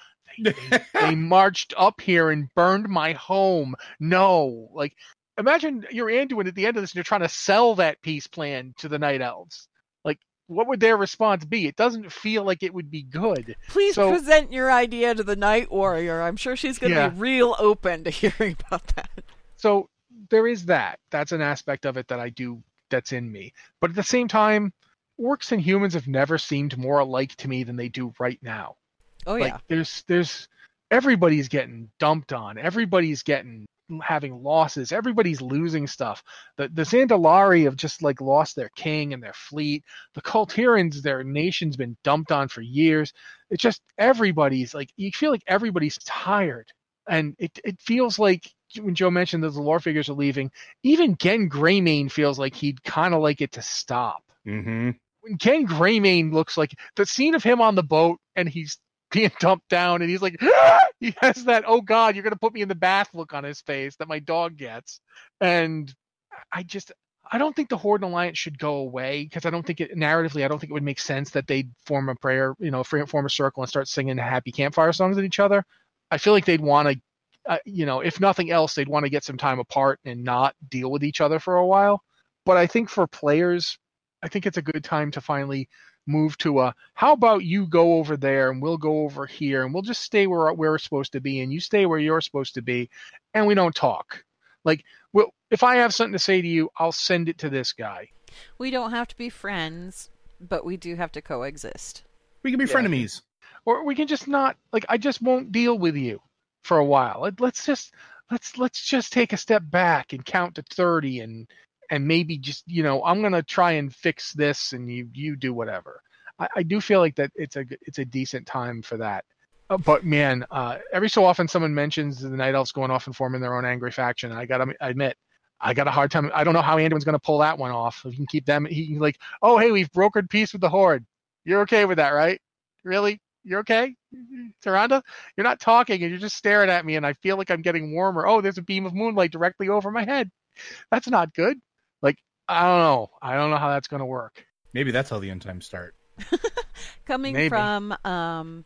They they marched up here and burned my home. No, like imagine you're Anduin at the end of this and you're trying to sell that peace plan to the Night Elves. Like, what would their response be? It doesn't feel like it would be good.
Please
So-
present your idea to the Night Warrior. I'm sure she's going to
Yeah.
be real open to hearing about that.
So there is that. That's an aspect of it that I do that's in me. But at the same time, orcs and humans have never seemed more alike to me than they do right now.
Oh
like
yeah.
there's there's everybody's getting dumped on everybody's getting having losses. Everybody's losing stuff. The the Zandalari have just like lost their king and their fleet. The Kul Tirans their nation's been dumped on for years. It's just everybody's like you feel like everybody's tired. And it it feels like when Joe mentioned that the lore figures are leaving even Genn Greymane feels like he'd kind of like it to stop.
Mm-hmm.
when Genn Greymane looks like the scene of him on the boat and he's being dumped down and he's like he has that oh god you're gonna put me in the bath look on his face that my dog gets and I just I don't think the Horde and Alliance should go away because I don't think it narratively I don't think it would make sense that they'd form a prayer you know form a circle and start singing happy campfire songs at each other. I feel like they'd want to uh, you know if nothing else they'd want to get some time apart and not deal with each other for a while. But I think for players I think it's a good time to finally move to a how about you go over there and we'll go over here and we'll just stay where, where we're supposed to be and you stay where you're supposed to be and we don't talk like well if i have something to say to you i'll send it to this guy
We don't have to be friends, but we do have to coexist.
We can be
Yeah.
frenemies.
or we can just not like i just won't deal with you for a while Let- let's just let's let's just take a step back and count to 30 and and maybe just you know i'm gonna try and fix this and you you do whatever i, I do feel like that it's a it's a decent time for that Uh, but man uh every so often someone mentions the night elves going off and forming their own angry faction i gotta admit I got a hard time. I don't know how Anduin's to pull that one off. If you can keep them, he can like, oh hey, we've brokered peace with the Horde. You're okay with that, right? Really? You're okay, Tyrande? You're not talking, and you're just staring at me, and I feel like I'm getting warmer. Oh, there's a beam of moonlight directly over my head. That's not good. Like, I don't know. I don't know how that's going to work.
Maybe that's how the end times start.
Coming
Maybe.
from um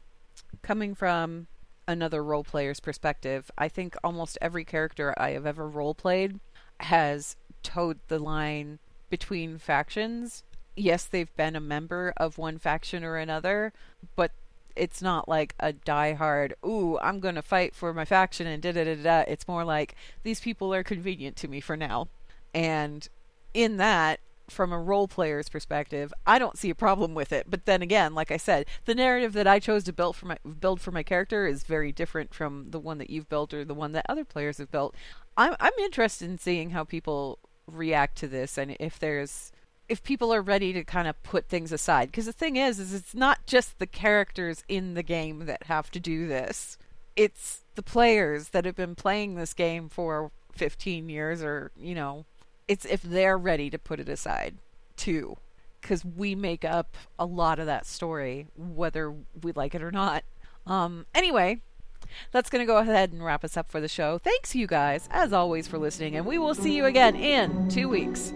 coming from another role player's perspective, I think almost every character I have ever role played has towed the line between factions. Yes, they've been a member of one faction or another, but it's not like a diehard, ooh, I'm going to fight for my faction and da da da da. It's more like these people are convenient to me for now. And in that, from a role player's perspective, I don't see a problem with it. But then again, like I said, the narrative that I chose to build for my build for my character is very different from the one that you've built or the one that other players have built. I'm I'm interested in seeing how people react to this and if there's if people are ready to kind of put things aside because the thing is is it's not just the characters in the game that have to do this it's the players that have been playing this game for 15 years or you know it's if they're ready to put it aside too because we make up a lot of that story whether we like it or not. Um anyway that's going to go ahead and wrap us up for the show. Thanks you guys as always for listening and we will see you again in two weeks